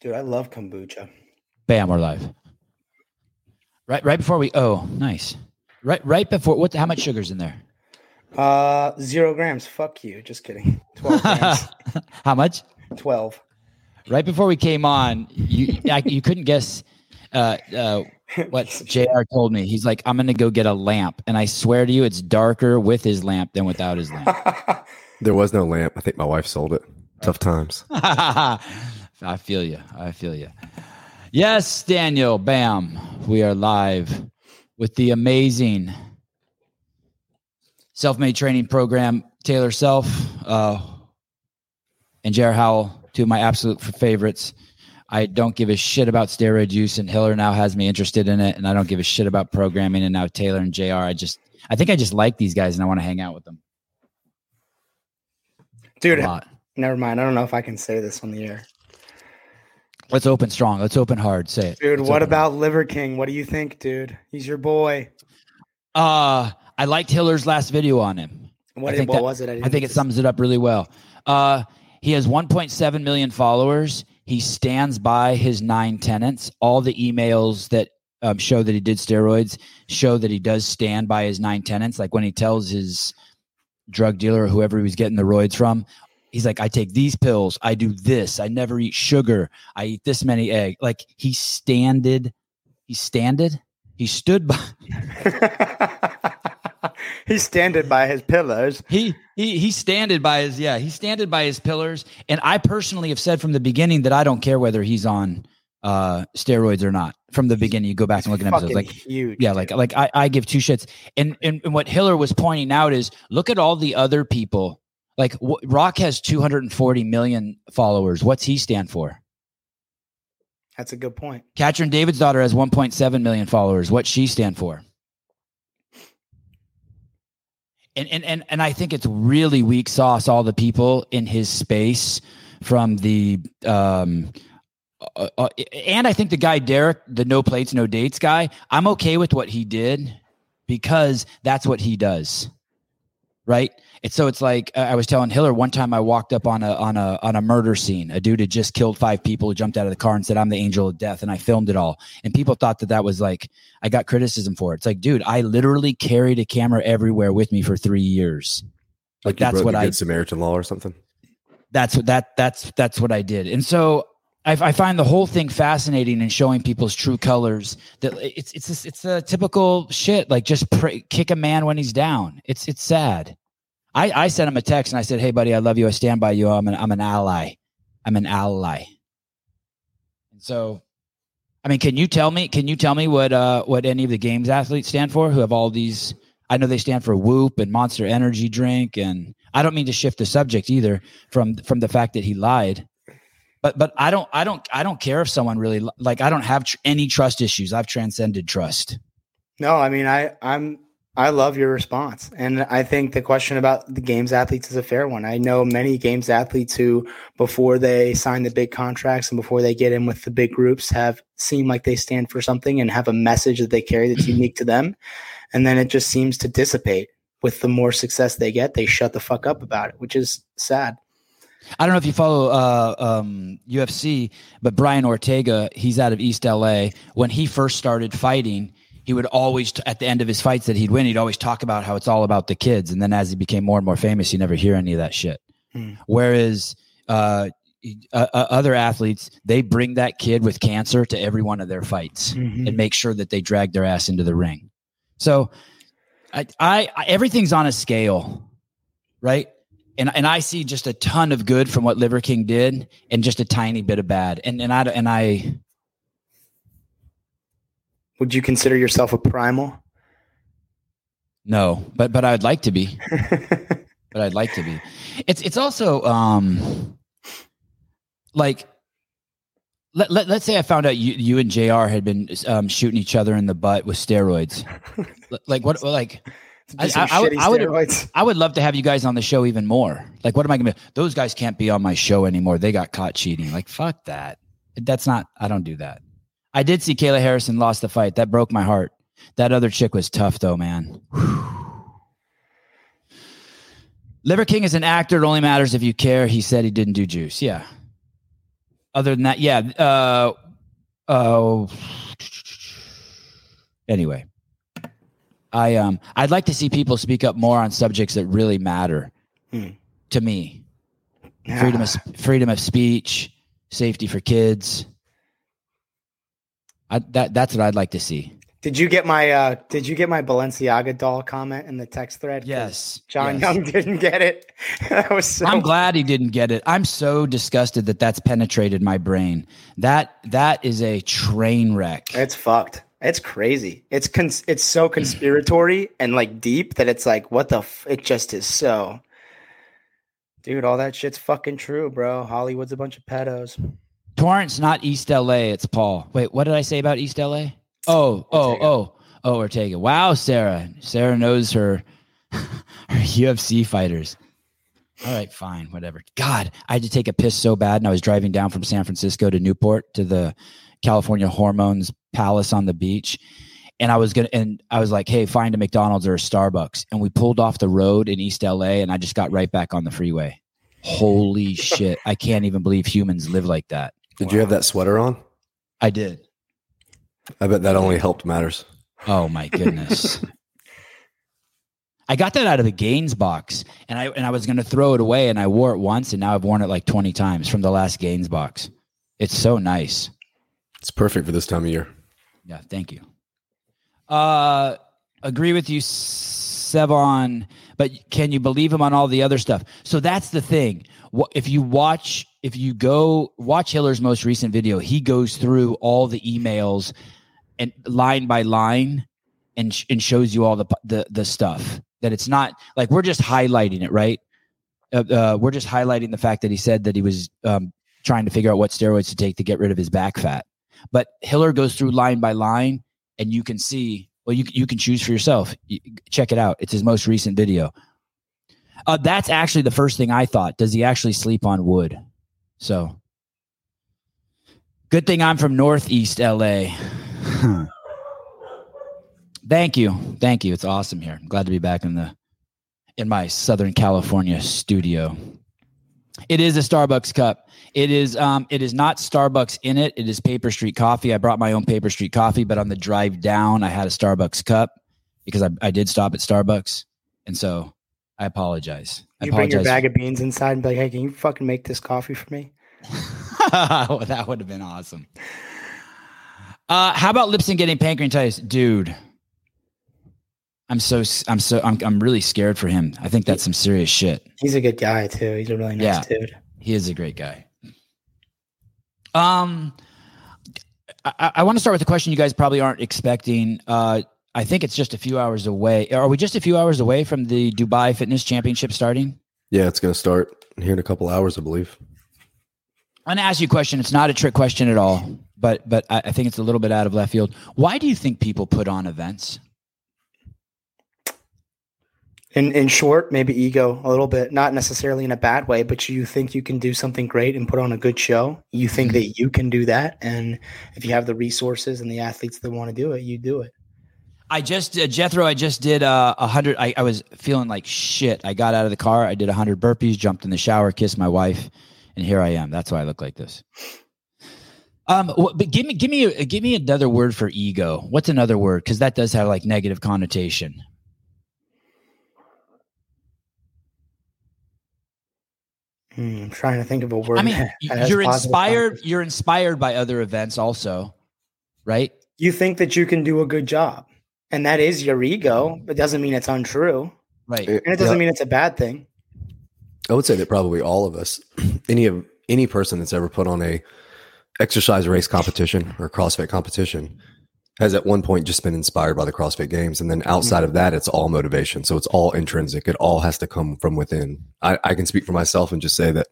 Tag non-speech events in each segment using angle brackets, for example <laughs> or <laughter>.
Dude, I love kombucha. Bam, we're live. Right, right before we. Oh, nice. Right, right before. What? How much sugar's in there? Uh, zero grams. Fuck you. Just kidding. Twelve grams. <laughs> how much? Twelve. Right before we came on, you I, you couldn't guess uh, uh, what <laughs> Jr. told me. He's like, "I'm gonna go get a lamp," and I swear to you, it's darker with his lamp than without his lamp. <laughs> There was no lamp. I think my wife sold it. Tough times. I feel you. I feel you. Yes, Daniel. Bam. We are live with the amazing self-made training program. Taylor Self uh, and Jared Howell, two of my absolute favorites. I don't give a shit about steroid use, and Hiller now has me interested in it, and I don't give a shit about programming. And now Taylor and Jr. I just, I think I just like these guys, and I want to hang out with them. Dude, never mind. I don't know if I can say this on the air. Let's open strong. Let's open hard. Say it. Dude, Let's what about Liver King? What do you think, dude? He's your boy. Uh, I liked Hiller's last video on him. What, I think what that- was it? I didn't think it sums it up really well. Uh, he has 1.7 million followers. He stands by his nine tenants. All the emails that um, show that he did steroids show that he does stand by his nine tenants. Like when he tells his drug dealer or whoever he was getting the roids from, he's like, I take these pills. I do this. I never eat sugar. I eat this many egg. Like he standed, he standed, he stood by. <laughs> he standing by his pillars. He he he standed by his yeah he standed by his pillars and I personally have said from the beginning that I don't care whether he's on uh steroids or not from the beginning you go back and look at episodes like huge. yeah like dude. like I, I give two shits and, and and what Hiller was pointing out is look at all the other people like w- Rock has 240 million followers what's he stand for that's a good point. Katrin Davidsdottir has 1.7 million followers what's she stand for and and and and I think it's really weak sauce. All the people in his space from the um, uh, uh, and I think the guy Derek, the no plates, no dates guy. I'm okay with what he did because that's what he does, right? It's so it's like uh, I was telling Hiller one time. I walked up on a on a on a murder scene. A dude had just killed five people. Jumped out of the car and said, "I'm the angel of death," and I filmed it all. And people thought that that was like I got criticism for it. It's like, dude, I literally carried a camera everywhere with me for three years. Like, you that's what I Samaritan law or something. that's what that that's that's what I did. And so I, I find the whole thing fascinating and showing people's true colors. That it's it's it's, it's a typical shit. Like just pray, kick a man when he's down. It's it's sad. I I sent him a text and I said, "Hey buddy, I love you. I stand by you. I'm an I'm an ally. I'm an ally." And so. I mean, can you tell me? Can you tell me what uh, what any of the games athletes stand for? Who have all these? I know they stand for Whoop and Monster Energy Drink, and I don't mean to shift the subject either from from the fact that he lied. But but I don't I don't I don't care if someone really like I don't have tr- any trust issues. I've transcended trust. No, I mean I I'm I love your response. And I think the question about the games athletes is a fair one. I know many games athletes who before they sign the big contracts and before they get in with the big groups have seemed like they stand for something and have a message that they carry that's unique to them. And then it just seems to dissipate. With the more success they get, they shut the fuck up about it, which is sad. I don't know if you follow uh, um, UFC, but Brian Ortega, he's out of East LA. When he first started fighting, he would always, at the end of his fights that he'd win, he'd always talk about how it's all about the kids. And then as he became more and more famous, you never hear any of that shit. Hmm. Whereas uh, uh, uh, other athletes, they bring that kid with cancer to every one of their fights Mhm. and make sure that they drag their ass into the ring. So, I, I, I everything's on a scale, right? And and I see just a ton of good from what Liver King did, and just a tiny bit of bad. And and I and I Would you consider yourself a primal? no, but but I'd like to be. <laughs> but I'd like to be. It's it's also um like let, let, let's say I found out you, you and JR had been um, shooting each other in the butt with steroids. <laughs> Like what like I- I- I would- I would- steroids. I would love to have you guys on the show even more. Like what am I going to Those guys can't be on my show anymore. They got caught cheating. Like fuck that. That's not I don't do that. I did see Kayla Harrison lost the fight. That broke my heart. That other chick was tough though, man. Liver King is an actor. It only matters if you care. He said he didn't do juice. Yeah. other than that, yeah. Uh, oh. anyway, I um I'd like to see people speak up more on subjects that really matter Hmm. to me. Freedom of freedom of speech, safety for kids. I, that that's what I'd like to see. Did you get my uh did you get my Balenciaga doll comment in the text thread? Yes, John yes. Young <laughs> didn't get it. <laughs> that was so I'm glad he didn't get it. I'm so disgusted that that's penetrated my brain. That that is a train wreck. It's fucked. It's crazy. It's cons- it's so <clears throat> conspiratory and like deep that it's like what the f- it just is so. Dude, all that shit's fucking true, bro. Hollywood's a bunch of pedos. Torrance, not East LA. It's Paul. Wait, what did I say about East LA? Oh, oh, oh, oh, Ortega. Wow, Sarah. Sarah knows her <laughs> her UFC fighters. All right, fine, whatever. God, I had to take a piss so bad, and I was driving down from San Francisco to Newport to the California Hormones Palace on the beach. And I was gonna, and I was like, "Hey, find a McDonald's or a Starbucks." And we pulled off the road in East LA, and I just got right back on the freeway. Holy <laughs> shit! I can't even believe humans live like that. Did you have that sweater on? I did. I bet that only helped matters. Oh my goodness. I got that out of the Gaines box and I and I was gonna throw it away and I wore it once and now I've worn it like 20 times from the last Gaines box. It's so nice. It's perfect for this time of year. Yeah, thank you. Uh agree with you, Sevan, but can you believe him on all the other stuff? So that's the thing. If you watch if you go watch Hiller's most recent video, he goes through all the emails and line by line and sh- and shows you all the the the stuff that it's not like we're just highlighting it, right? Uh, uh, we're just highlighting the fact that he said that he was um, trying to figure out what steroids to take to get rid of his back fat. But Hiller goes through line by line, and you can see. Well, you you can choose for yourself. You- check it out. It's his most recent video. Uh, that's actually the first thing I thought. Does he actually sleep on wood? So, good thing I'm from Northeast LA. <laughs> Thank you, thank you. It's awesome here. I'm glad to be back in the in my Southern California studio. It is a Starbucks cup. It is um it is not Starbucks in it. It is Paper Street coffee. I brought my own Paper Street coffee, but on the drive down I had a Starbucks cup because I, I did stop at Starbucks. And so I apologize. I You bring your bag of beans inside and be like, hey, can you fucking make this coffee for me? <laughs> well, that would have been awesome. Uh, how about Lipson getting pancreatitis, dude? I'm so I'm so I'm I'm really scared for him. I think that's some serious shit. He's a good guy too. He's a really nice dude. He is a great guy. Um, I, I want to start with a question you guys probably aren't expecting. Uh, I think it's just a few hours away. Are we just a few hours away from the Dubai Fitness Championship starting? Yeah, it's going to start here in a couple hours, I believe. I'm going to ask you a question. It's not a trick question at all, but but I, I think it's a little bit out of left field. Why do you think people put on events? In in short, maybe ego a little bit, not necessarily in a bad way, but you think you can do something great and put on a good show. You think Mm-hmm. that you can do that, and if you have the resources and the athletes that want to do it, you do it. I just uh, Jethro. I just did uh, a hundred. I, I was feeling like shit. I got out of the car. I did a hundred burpees, jumped in the shower, kissed my wife, and here I am. That's why I look like this. Um, but give me, give me, give me another word for ego. What's another word? Because that does have like negative connotation. Hmm, I'm trying to think of a word. I mean, <laughs> that y- has you're inspired. You're inspired by other events, also, right? You think that you can do a good job, and that is your ego. But doesn't mean it's untrue, Right. and it doesn't Yeah, mean it's a bad thing. I would say that probably all of us, <clears throat> any of any person that's ever put on a exercise race competition or CrossFit competition, has at one point just been inspired by the CrossFit Games, and then outside of that, it's all motivation. So it's all intrinsic. It all has to come from within. I, I can speak for myself and just say that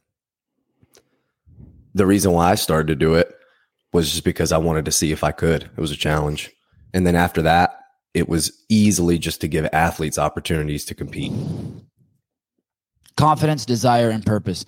the reason why I started to do it was just because I wanted to see if I could. It was a challenge, and then after that, it was easily just to give athletes opportunities to compete. confidence, desire, and purpose.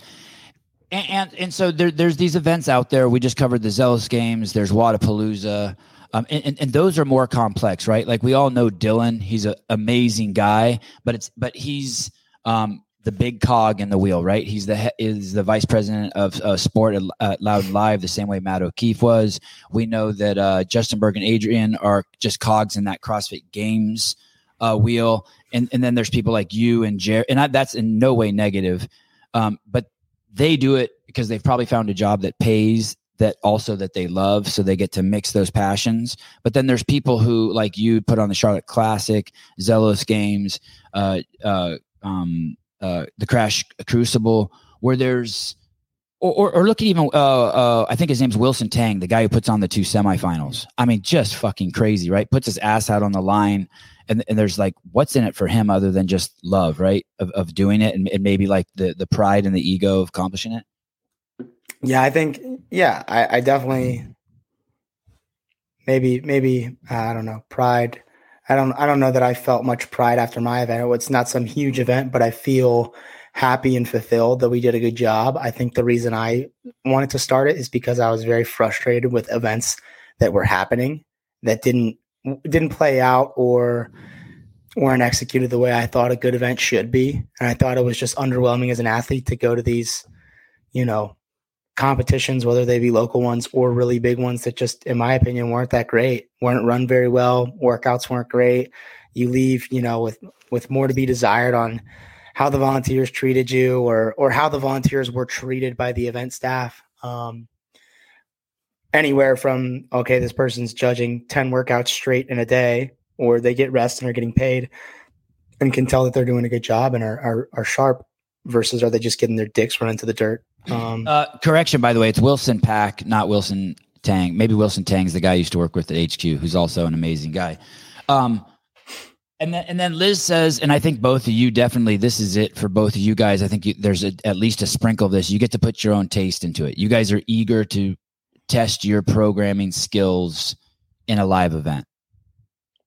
And and, and so there, there's these events out there. We just covered the Zealous Games. There's Wodapalooza. Um, and, and, and those are more complex, right? Like we all know Dylan. He's an amazing guy, but it's but he's um, the big cog in the wheel, right? He's the is the vice president of uh, sport at, at, Loud Live, the same way Matt O'Keefe was. We know that uh, Justin Bergh and Adrian are just cogs in that CrossFit Games uh, wheel, and and then there's people like you and Jerry, and I, that's in no way negative, um, but they do it because they've probably found a job that pays that also that they love so they get to mix those passions but then there's people who like you put on the charlotte classic zealous games uh, uh, um, uh, the crash crucible where there's or, or, or look at even uh, uh, i think his name's wilson tang the guy who puts on the two semifinals i mean just fucking crazy right puts his ass out on the line and, and there's like what's in it for him other than just love right of, of doing it and, and maybe like the the pride and the ego of accomplishing it yeah, I think yeah, I, I definitely maybe maybe I don't know pride. I don't I don't know that I felt much pride after my event. It's not some huge event, but I feel happy and fulfilled that we did a good job. I think the reason I wanted to start it is because I was very frustrated with events that were happening that didn't didn't play out or weren't executed the way I thought a good event should be. And I thought it was just underwhelming as an athlete to go to these, you know, competitions, whether they be local ones or really big ones that just, in my opinion, weren't that great, weren't run very well, workouts weren't great. You leave, you know, with with more to be desired on how the volunteers treated you or or how the volunteers were treated by the event staff. Um, anywhere from okay, this person's judging ten workouts straight in a day, or they get rest and are getting paid, and can tell that they're doing a good job and are are, are sharp. Versus, are they just getting their dicks run into the dirt? Um, uh, correction, by the way, it's Wilson Pack, not Wilson Tang. Maybe Wilson Tang's the guy I used to work with at HQ, who's also an amazing guy. Um, and then, and then Liz says, and I think both of you definitely, this is it for both of you guys. I think you, there's a, at least a sprinkle of this. You get to put your own taste into it. You guys are eager to test your programming skills in a live event.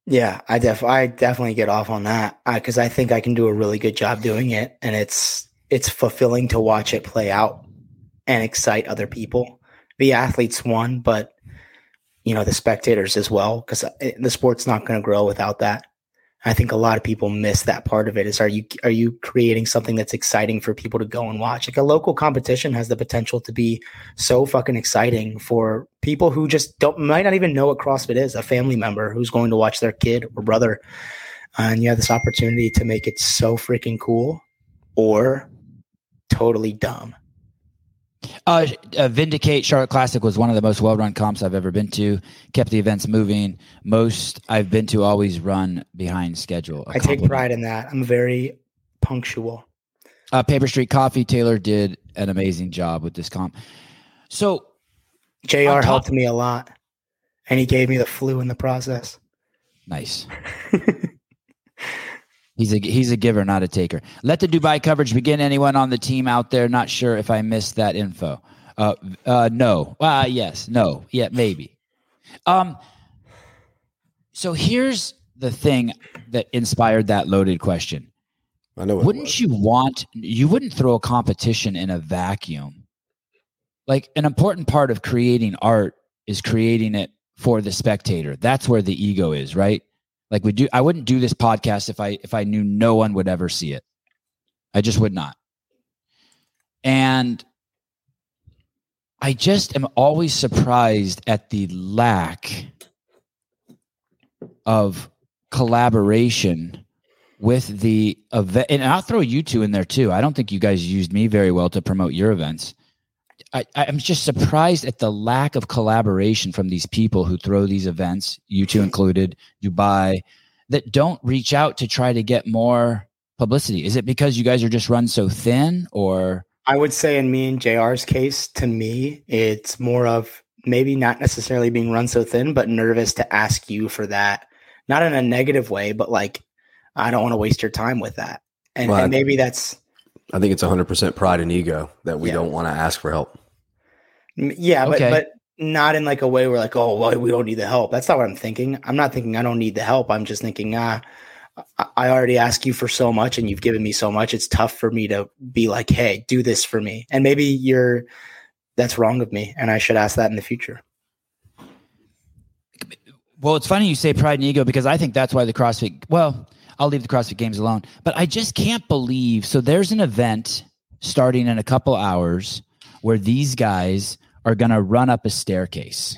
Yeah, I def I definitely get off on that because I, I think I can do a really good job doing it, and it's it's fulfilling to watch it play out and excite other people. The athletes won, but you know the spectators as well because uh, the sport's not going to grow without that. I think a lot of people miss that part of it. Is are you are you creating something that's exciting for people to go and watch? Like a local competition has the potential to be so fucking exciting for people who just don't might not even know what CrossFit is. A family member who's going to watch their kid or brother, and you have this opportunity to make it so freaking cool, or totally dumb. Uh, uh, Vindicate Charlotte Classic was one of the most well run comps I've ever been to. Kept the events moving. Most I've been to always run behind schedule. I take pride in that. I'm very punctual. Uh, Paper Street Coffee Taylor did an amazing job with this comp. So, Jr. Helped me a lot, and he gave me the flu in the process. Nice. <laughs> He's a he's a giver, not a taker. Let the Dubai coverage begin. Anyone on the team out there? Not sure if I missed that info. Uh, uh, no. Uh, yes. No. Yeah. Maybe. Um. So here's the thing that inspired that loaded question. I know. Wouldn't you want? You wouldn't throw a competition in a vacuum. Like an important part of creating art is creating it for the spectator. That's where the ego is, right? Like we do I wouldn't do this podcast if I if I knew no one would ever see it. I just would not. And I just am always surprised at the lack of collaboration with the event. And I'll throw you two in there too. I don't think you guys used me very well to promote your events. I, I'm just surprised at the lack of collaboration from these people who throw these events, you two mm-hmm. included, Dubai, that don't reach out to try to get more publicity. Is it because you guys are just run so thin or? I would say in me and JR's case, to me, it's more of maybe not necessarily being run so thin, but nervous to ask you for that. Not in a negative way, but like, I don't want to waste your time with that. And, well, and maybe that's I think it's 100% pride and ego that we yeah. don't want to ask for help. Yeah, but okay. but not in like a way where like, oh, well, we don't need the help. That's not what I'm thinking. I'm not thinking I don't need the help. I'm just thinking, ah, I already ask you for so much and you've given me so much. It's tough for me to be like, hey, do this for me. And maybe you're that's wrong of me, and I should ask that in the future. Well, it's funny you say pride and ego because I think that's why the CrossFit. Well, I'll leave the CrossFit Games alone. But I just can't believe. So there's an event starting in a couple hours where these guys are going to run up a staircase,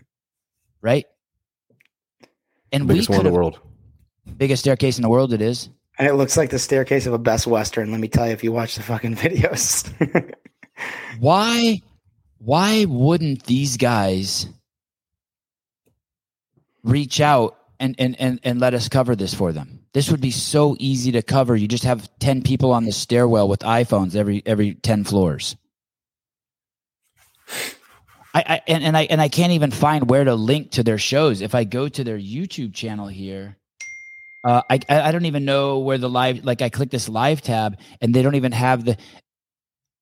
<laughs> right? And Biggest we one in the world. biggest staircase in the world. It is. And it looks like the staircase of a Best Western. Let me tell you, if you watch the fucking <laughs> videos. Why? Why wouldn't these guys reach out and and and and let us cover this for them? This would be so easy to cover. You just have ten people on the stairwell with iPhones every every ten floors. I, I and, and I and I can't even find where to link to their shows. If I go to their YouTube channel here, uh, I I don't even know where the live. Like I click this live tab, and they don't even have the.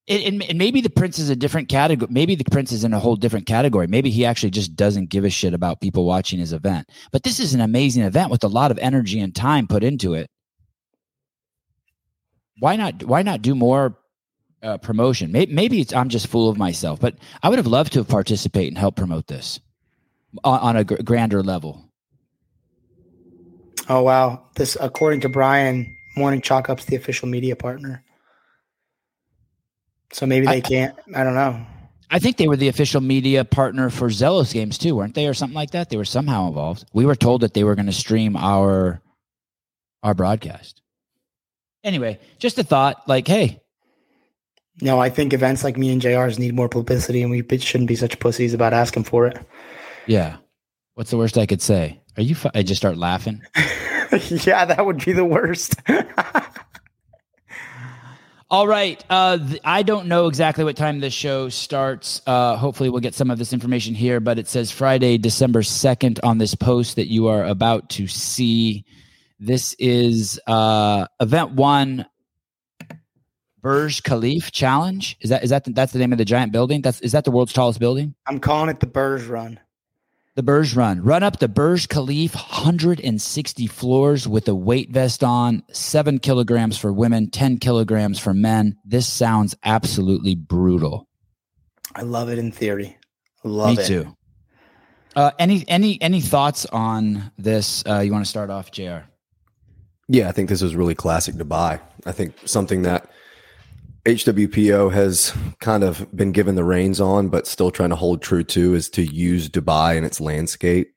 And, and- maybe the prince is a different category. Maybe the prince is in a whole different category. Maybe he actually just doesn't give a shit about people watching his event. But this is an amazing event with a lot of energy and time put into it. Why not? Why not do more uh, promotion? Maybe, maybe it's I'm just full of myself. But I would have loved to participate and help promote this on, on a gr- grander level. oh wow. This according to Brian, Morning Chalk Up's the official media partner. So maybe they I- can't. I don't know. I think they were the official media partner for Zelos games too, weren't they, or something like that? They were somehow involved. We were told that they were going to stream our our broadcast. Anyway, just a thought. Like, hey, No, I think events like me and JRs need more publicity, and we shouldn't be such pussies about asking for it. yeah, what's the worst I could say? Are you? Fu- I just start laughing. <laughs> yeah, that would be the worst. <laughs> All right. Uh, th- I don't know exactly what time this show starts. Uh, hopefully, we'll get some of this information here, but it says Friday, December 2nd on this post that you are about to see. This is uh, event one, Burj Khalifa Challenge. Is that is that the, that's the name of the giant building? That's is that the world's tallest building? I'm calling it the Burj Run. The Burj Run. Run up the Burj Khalifa, 160 floors with a weight vest on, seven kilograms for women, 10 kilograms for men. This sounds absolutely brutal. I love it in theory. Love Me it. too. Uh, any any any thoughts on this? Uh, you want to start off, Jr. Yeah, I think this is really classic Dubai. I think something that HWPO has kind of been given the reins on, but still trying to hold true to is to use Dubai and its landscape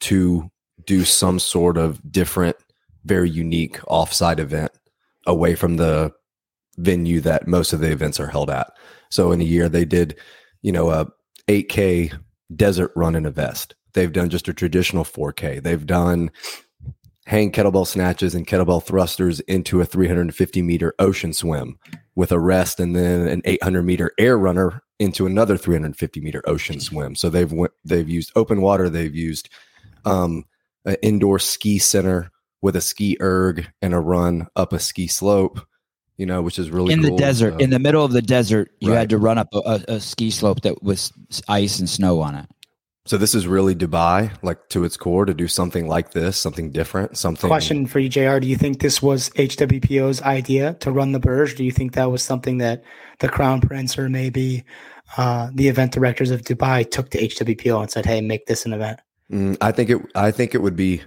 to do some sort of different, very unique offsite event away from the venue that most of the events are held at. So in a year, they did, you know, a 8K desert run in a vest. They've done just a traditional 4K. They've done hang kettlebell snatches and kettlebell thrusters into a 350 meter ocean swim with a rest and then an 800 meter air runner into another 350 meter ocean swim so they've went, they've used open water they've used um, an indoor ski center with a ski erg and a run up a ski slope you know which is really in the desert, So- in the middle of the desert, you Right. had to run up a, a, a ski slope that was ice and snow on it. So this is really dubai like to its core to do something like this something different something Question for you, JR. Do you think this was HWPO's idea to run the Burj? Do you think that was something that the Crown Prince or maybe uh, the event directors of Dubai took to HWPO and said, hey, make this an event? Mm, I think it. I think it would be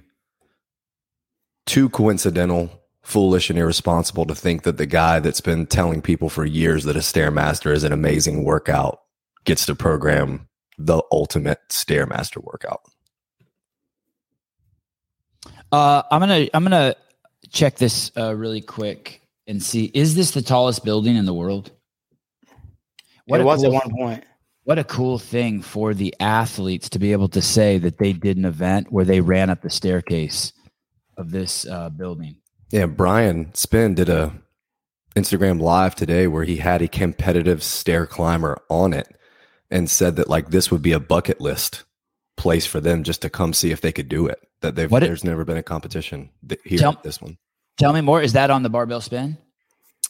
too coincidental, foolish, and irresponsible to think that the guy that's been telling people for years that a stairmaster is an amazing workout gets to program the ultimate stairmaster workout. Uh, I'm gonna I'm gonna check this uh, really quick and see is this the tallest building in the world? it was cool, at one point. what a cool thing for the athletes to be able to say that they did an event where they ran up the staircase of this uh, building. Yeah, Brian Friend did a Instagram live today where he had a competitive stair climber on it and said that like this would be a bucket list place for them just to come see if they could do it. That they've What it- there's never been a competition here Tell- at this one. Tell me more. Is that on the barbell spin?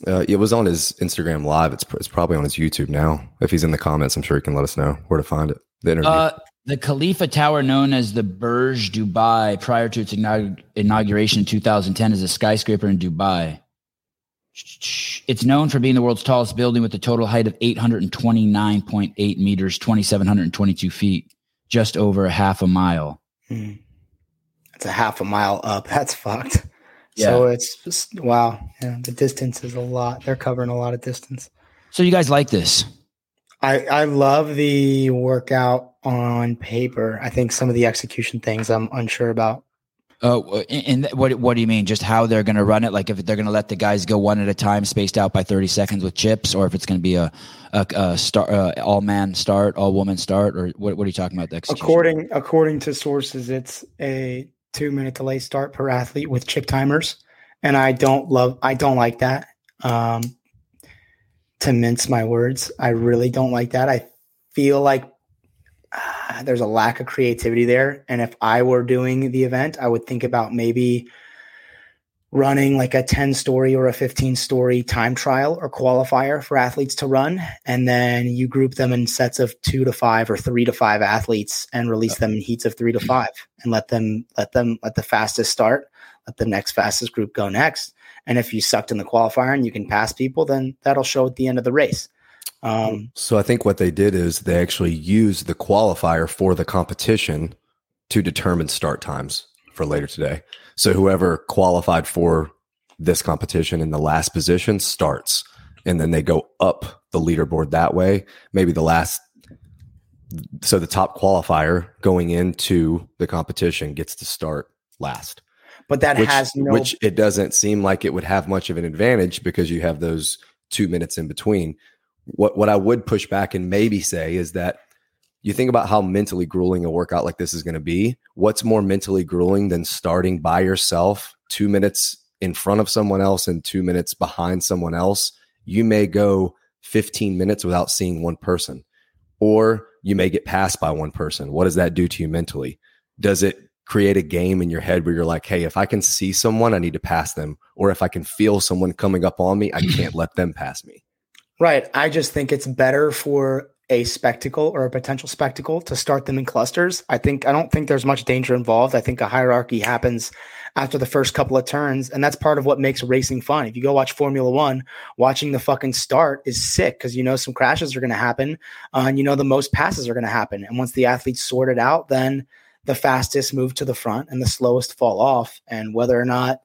Uh, it was on his Instagram live. It's, it's probably on his YouTube now. If he's in the comments, I'm sure he can let us know where to find it. The interview. Uh, the Khalifa Tower, known as the Burj Dubai, prior to its inaug- inauguration in 2010, is a skyscraper in Dubai. It's known for being the world's tallest building with a total height of 829.8 meters, 2,722 feet, just over a half a mile. Hmm. It's a half a mile up. <laughs> That's fucked. Yeah. So it's just, wow. Yeah, the distance is a lot. They're covering a lot of distance. So you guys like this? I, I love the workout on paper. I think some of the execution things I'm unsure about. Oh, and what what do you mean? Just how they're going to run it? Like if they're going to let the guys go one at a time, spaced out by thirty seconds with chips, or if it's going to be a a, a start uh, all man start, all woman start, or what? What are you talking about? The? According according to sources, it's a two minute delay start per athlete with chip timers, and I don't love I don't like that. Um, to mince my words, I really don't like that. I feel like uh, there's a lack of creativity there. And if I were doing the event, I would think about maybe running like a 10 story or a 15 story time trial or qualifier for athletes to run. And then you group them in sets of two to five or three to five athletes and release them in heats of three to five and let them, let them, let the fastest start, let the next fastest group go next. And if you sucked in the qualifier and you can pass people, then that'll show at the end of the race. Um, so I think what they did is they actually used the qualifier for the competition to determine start times for later today. So whoever qualified for this competition in the last position starts, and then they go up the leaderboard that way. Maybe the last, so the top qualifier going into the competition gets to start last. But that which, has no, which it doesn't seem like it would have much of an advantage because you have those two minutes in between what what I would push back and maybe say is that you think about how mentally grueling a workout like this is going to be. What's more mentally grueling than starting by yourself, two minutes in front of someone else and two minutes behind someone else? You may go 15 minutes without seeing one person, or you may get passed by one person. What does that do to you mentally? Does it create a game in your head where you're like, hey, if I can see someone, I need to pass them. Or if I can feel someone coming up on me, I can't <clears throat> let them pass me. Right. I just think it's better for a spectacle or a potential spectacle to start them in clusters. I think I don't think there's much danger involved. I think a hierarchy happens after the first couple of turns, and that's part of what makes racing fun. If you go watch Formula One, watching the fucking start is sick because you know some crashes are going to happen, uh, and you know the most passes are going to happen. And once the athletes sort it out, then the fastest move to the front and the slowest fall off. And whether or not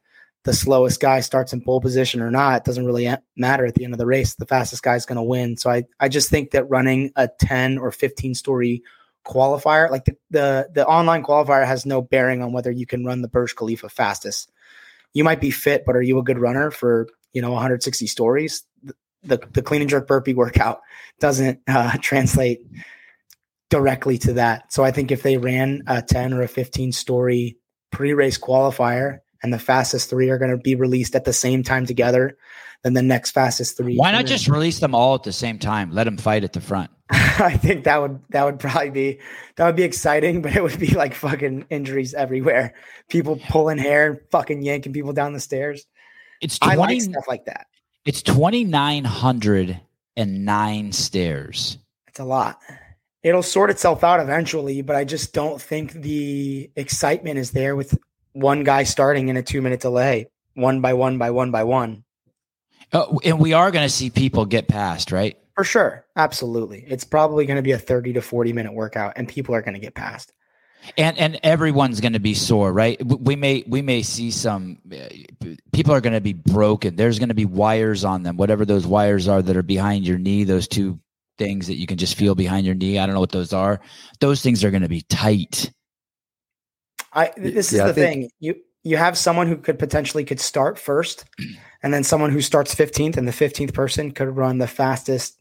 the slowest guy starts in pole position or not, it doesn't really matter at the end of the race. The fastest guy is going to win. So I, I just think that running a 10 or 15 story qualifier, like the, the, the online qualifier has no bearing on whether you can run the Burj Khalifa fastest. You might be fit, but are you a good runner for, you know, 160 stories? The, the, the clean and jerk burpee workout <laughs> doesn't uh, translate directly to that. So I think if they ran a 10 or a 15 story pre race qualifier, and the fastest three are going to be released at the same time together, then the next fastest three. Why not just release them all at the same time? Let them fight at the front. <laughs> I think that would that would probably be that would be exciting, but it would be like fucking injuries everywhere. People pulling hair and fucking yanking people down the stairs. It's 20, I like stuff like that. It's twenty nine hundred and nine stairs. It's a lot. It'll sort itself out eventually, but I just don't think the excitement is there with one guy starting in a two minute delay, one by one by one by one. Oh, and we are going to see people get past, right? For sure. Absolutely. It's probably going to be a 30 to 40 minute workout and people are going to get past. And and everyone's going to be sore, right? We may we may see some uh, people are going to be broken. There's going to be wires on them, whatever those wires are that are behind your knee, those two things that you can just feel behind your knee. I don't know what those are. Those things are going to be tight. I this is yeah, the think, thing. You you have someone who could potentially could start first, <clears throat> and then someone who starts 15th, and the 15th person could run the fastest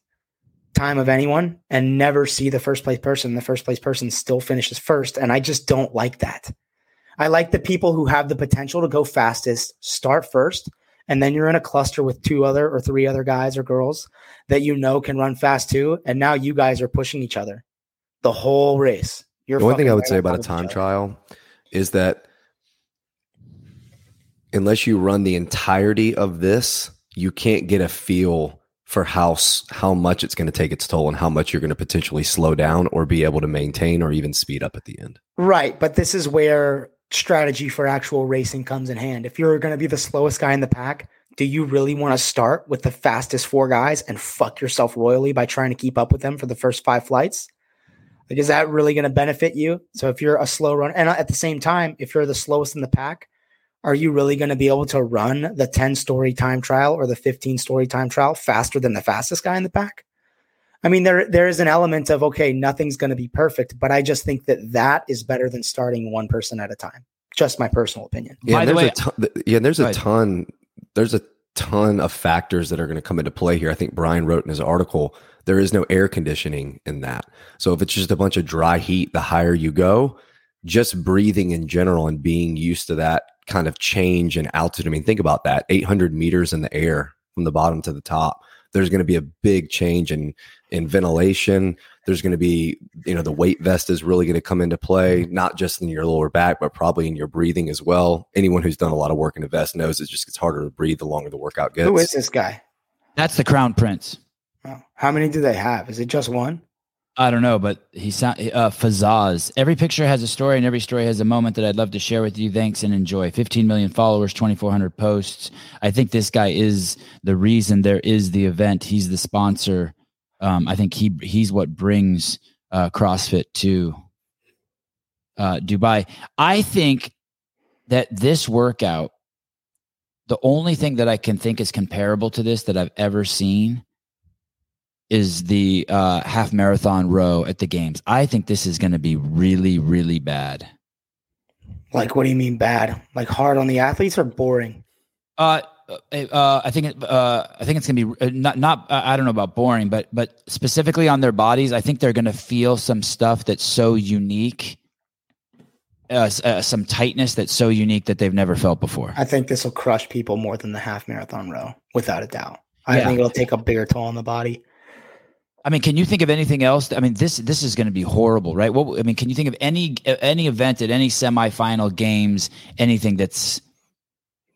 time of anyone and never see the first place person. The first place person still finishes first. And I just don't like that. I like the people who have the potential to go fastest, start first, and then you're in a cluster with two other or three other guys or girls that you know can run fast too. And now you guys are pushing each other the whole race. You're the one thing I would say about a time trial is that unless you run the entirety of this, you can't get a feel for how how much it's going to take its toll and how much you're going to potentially slow down or be able to maintain or even speed up at the end. Right, but this is where strategy for actual racing comes in hand. If you're going to be the slowest guy in the pack, do you really want to start with the fastest four guys and fuck yourself royally by trying to keep up with them for the first five flights? Like, is that really going to benefit you? So if you're a slow runner, and at the same time, if you're the slowest in the pack, are you really going to be able to run the 10 story time trial or the 15 story time trial faster than the fastest guy in the pack? I mean, there there is an element of okay, nothing's going to be perfect, but I just think that that is better than starting one person at a time. Just my personal opinion. Yeah, the there's way, a ton, yeah, there's a ton. There's a ton of factors that are going to come into play here. I think Brian wrote in his article there is no air conditioning in that. So if it's just a bunch of dry heat, the higher you go, just breathing in general and being used to that kind of change in altitude. I mean, think about that 800 meters in the air from the bottom to the top. There's going to be a big change in in ventilation. There's going to be, you know, the weight vest is really going to come into play, not just in your lower back, but probably in your breathing as well. Anyone who's done a lot of work in a vest knows it just gets harder to breathe the longer the workout gets. Who is this guy? That's the Crown Prince. How many do they have? Is it just one? I don't know, but he sound uh, Fazza. Every picture has a story, and every story has a moment that I'd love to share with you. Thanks and enjoy. 15 million followers, 2,400 posts. I think this guy is the reason there is the event. He's the sponsor. Um, I think he he's what brings uh, CrossFit to uh, Dubai. I think that this workout, the only thing that I can think is comparable to this that I've ever seen is the uh, half marathon row at the games. I think this is going to be really, really bad. Like, what do you mean bad? Like hard on the athletes or boring? Uh, uh, uh I think it, uh, I think it's gonna be uh, not not I don't know about boring, but but specifically on their bodies, I think they're gonna feel some stuff that's so unique, uh, uh, some tightness that's so unique that they've never felt before. I think this will crush people more than the half marathon row, without a doubt. I yeah. think it'll take a bigger toll on the body. I mean, can you think of anything else? I mean, this this is going to be horrible, right? What I mean, can you think of any any event at any semifinal games, anything that's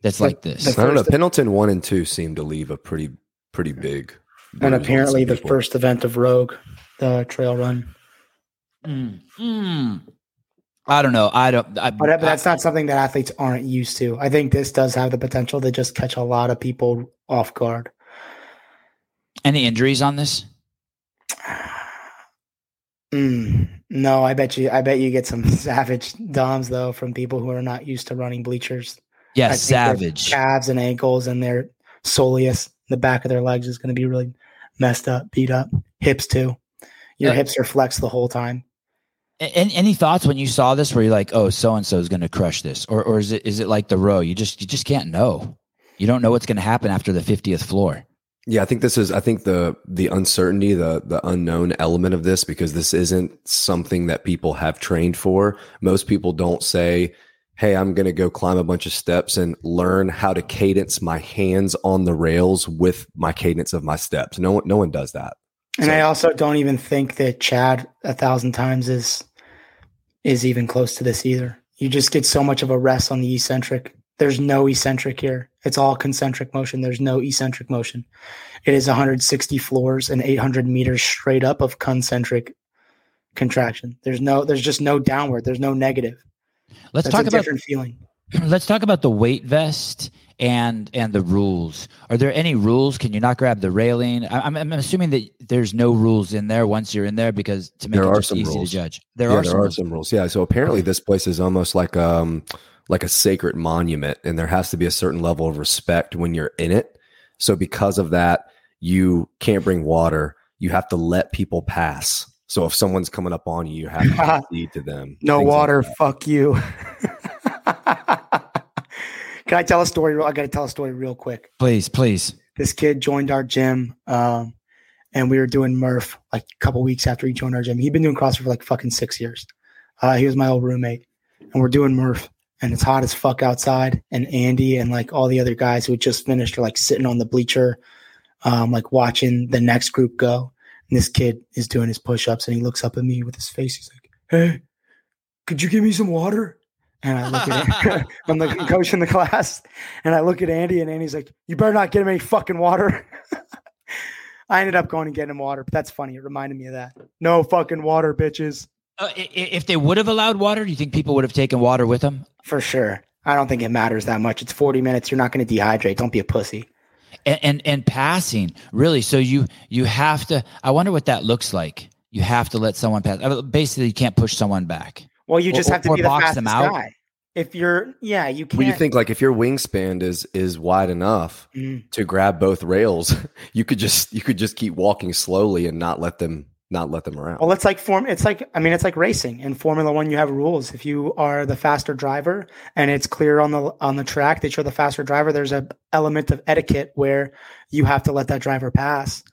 that's like, like this? I don't know. Pendleton one and two seem to leave a pretty pretty big. And apparently, the first event of Rogue, the trail run. Mm, mm. I don't know. I don't. I, but, but that's I, not something that athletes aren't used to. I think this does have the potential to just catch a lot of people off guard. Any injuries on this? <sighs> Mm, no, I bet you. I bet you get some <laughs> savage DOMs though from people who are not used to running bleachers. Yeah, savage calves and ankles and their soleus, the back of their legs is going to be really messed up, beat up. Hips too. Your uh, hips are flexed the whole time. Any, any thoughts when you saw this? Where you're like, oh, so and so is going to crush this, or or is it is it like the row? You just you just can't know. You don't know what's going to happen after the fiftieth floor. Yeah, I think this is I think the the uncertainty, the the unknown element of this because this isn't something that people have trained for. Most people don't say, "Hey, I'm going to go climb a bunch of steps and learn how to cadence my hands on the rails with my cadence of my steps." No one no one does that. And so, I also don't even think that Chad a thousand times is is even close to this either. You just get so much of a rest on the eccentric there's no eccentric here. It's all concentric motion. There's no eccentric motion. It is 160 floors and 800 meters straight up of concentric contraction. There's no, there's just no downward. There's no negative. Let's That's talk about different feeling. <clears throat> Let's talk about the weight vest and and the rules. Are there any rules? Can you not grab the railing? I'm, I'm assuming that there's no rules in there once you're in there because to make there it are some easy rules. to judge. There yeah, are there some are rules. some rules. Yeah. So apparently this place is almost like um like a sacred monument and there has to be a certain level of respect when you're in it. So because of that, you can't bring water. You have to let people pass. So if someone's coming up on you, you have to <laughs> feed to them. No water, like fuck you. <laughs> Can I tell a story? I got to tell a story real quick. Please, please. This kid joined our gym, um, and we were doing Murph like a couple weeks after he joined our gym. He'd been doing CrossFit for like fucking six years. Uh, he was my old roommate, and we're doing Murph and it's hot as fuck outside. And Andy and like all the other guys who just finished are like sitting on the bleacher, um, like watching the next group go. And this kid is doing his push ups and he looks up at me with his face. He's like, Hey, could you give me some water? And I look at him, <laughs> <laughs> I'm the coach in the class, and I look at Andy, and Andy's like, "You better not get him any fucking water." <laughs> I ended up going and getting him water, but that's funny. It reminded me of that. No fucking water, bitches. Uh, if they would have allowed water, do you think people would have taken water with them? For sure. I don't think it matters that much. It's 40 minutes. You're not going to dehydrate. Don't be a pussy. And, and, and passing really. So you you have to. I wonder what that looks like. You have to let someone pass. Basically, you can't push someone back. Well, you just or, have to be the fastest guy. if you're yeah, you can't Well, you think like if your wingspan is is wide enough Mm. to grab both rails, <laughs> you could just you could just keep walking slowly and not let them not let them around. Well, it's like form. It's like I mean, it's like racing. In Formula One, you have rules. If you are the faster driver and it's clear on the on the track that you're the faster driver, there's a element of etiquette where you have to let that driver pass.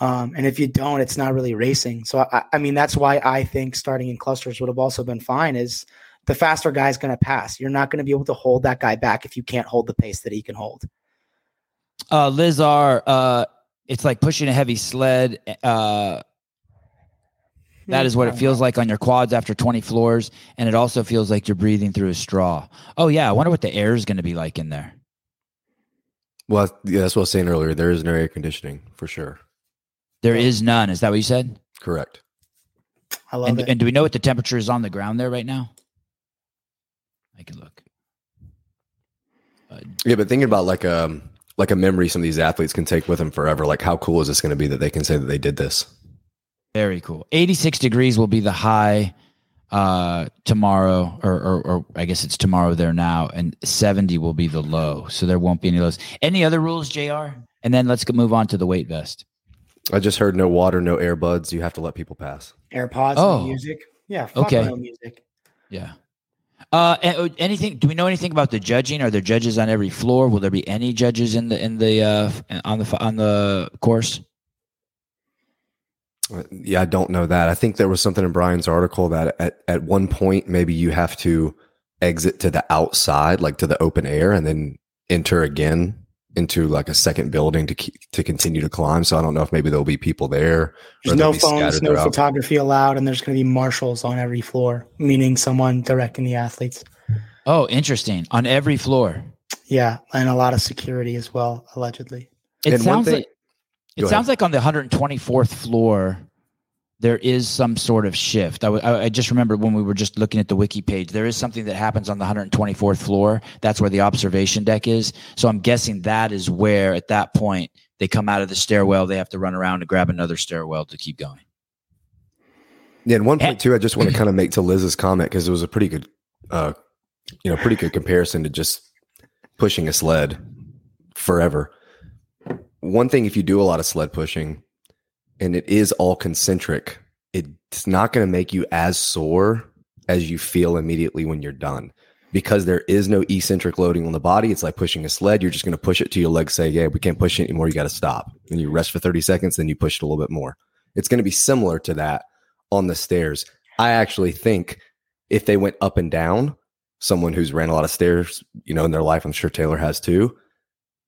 Um, and if you don't, it's not really racing. So I, I mean, that's why I think starting in clusters would have also been fine. Is the faster guy's going to pass? You're not going to be able to hold that guy back if you can't hold the pace that he can hold. Uh, Liz R, uh, it's like pushing a heavy sled. Uh, that is what it feels like on your quads after 20 floors. And it also feels like you're breathing through a straw. Oh, yeah. I wonder what the air is going to be like in there. well, yeah, that's what I was saying earlier. There is no air conditioning for sure. There is none. Is that what you said? Correct. I love And, it. and do we know what the temperature is on the ground there right now? I can look. Uh, Yeah, but thinking about like um like a memory some of these athletes can take with them forever. Like how cool is this going to be that they can say that they did this? Very cool. 86 degrees will be the high uh tomorrow or, or or I guess it's tomorrow there now and 70 will be the low. So there won't be any lows. Any other rules, JR? And then let's go move on to the weight vest. I just heard no water, no earbuds. You have to let people pass. AirPods, Oh. no music. Yeah. Fuck Okay. No music. Yeah. Uh uh, anything do we know anything about the judging? Are there judges on every floor? Will there be any judges in the in the uh on the on the course? Yeah, I don't know that. I think there was something in Brian's article that at, at one point maybe you have to exit to the outside, like to the open air, and then enter again into like a second building to keep, to continue to climb. So I don't know if maybe there'll be people there. There's no phones, no throughout. photography allowed, and there's going to be marshals on every floor, meaning someone directing the athletes. Oh, interesting. On every floor. Yeah, and a lot of security as well, allegedly. It And one sounds thing- like it Go ahead. sounds like on the 124th floor there is some sort of shift. I, w- I I just remember when we were just looking at the wiki page, there is something that happens on the 124th floor. That's where the observation deck is. So I'm guessing that is where at that point they come out of the stairwell, they have to run around to grab another stairwell to keep going. Yeah, and one point too, I just want to <clears throat> kind of make to Liz's comment because it was a pretty good, uh, you know, pretty good comparison to just pushing a sled forever. One thing, if you do a lot of sled pushing, and it is all concentric, it's not going to make you as sore as you feel immediately when you're done. Because there is no eccentric loading on the body. It's like pushing a sled. You're just going to push it till your legs say, Yeah, we can't push it anymore. You got to stop. And you rest for 30 seconds, then you push it a little bit more. It's going to be similar to that on the stairs. I actually think if they went up and down, someone who's ran a lot of stairs, you know, in their life, I'm sure Taylor has too.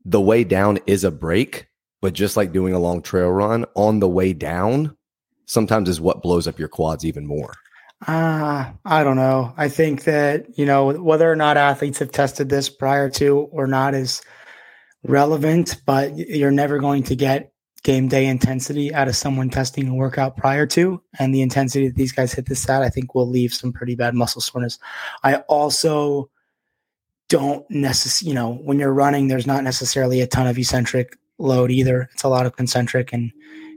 The way down is a break, but just like doing a long trail run on the way down, sometimes is what blows up your quads even more. Ah, I don't know. I think that, you know, whether or not athletes have tested this prior to or not is relevant, but you're never going to get game day intensity out of someone testing a workout prior to. And the intensity that these guys hit this at, I think will leave some pretty bad muscle soreness. I also don't necessarily, you know, when you're running, there's not necessarily a ton of eccentric load either. It's a lot of concentric. And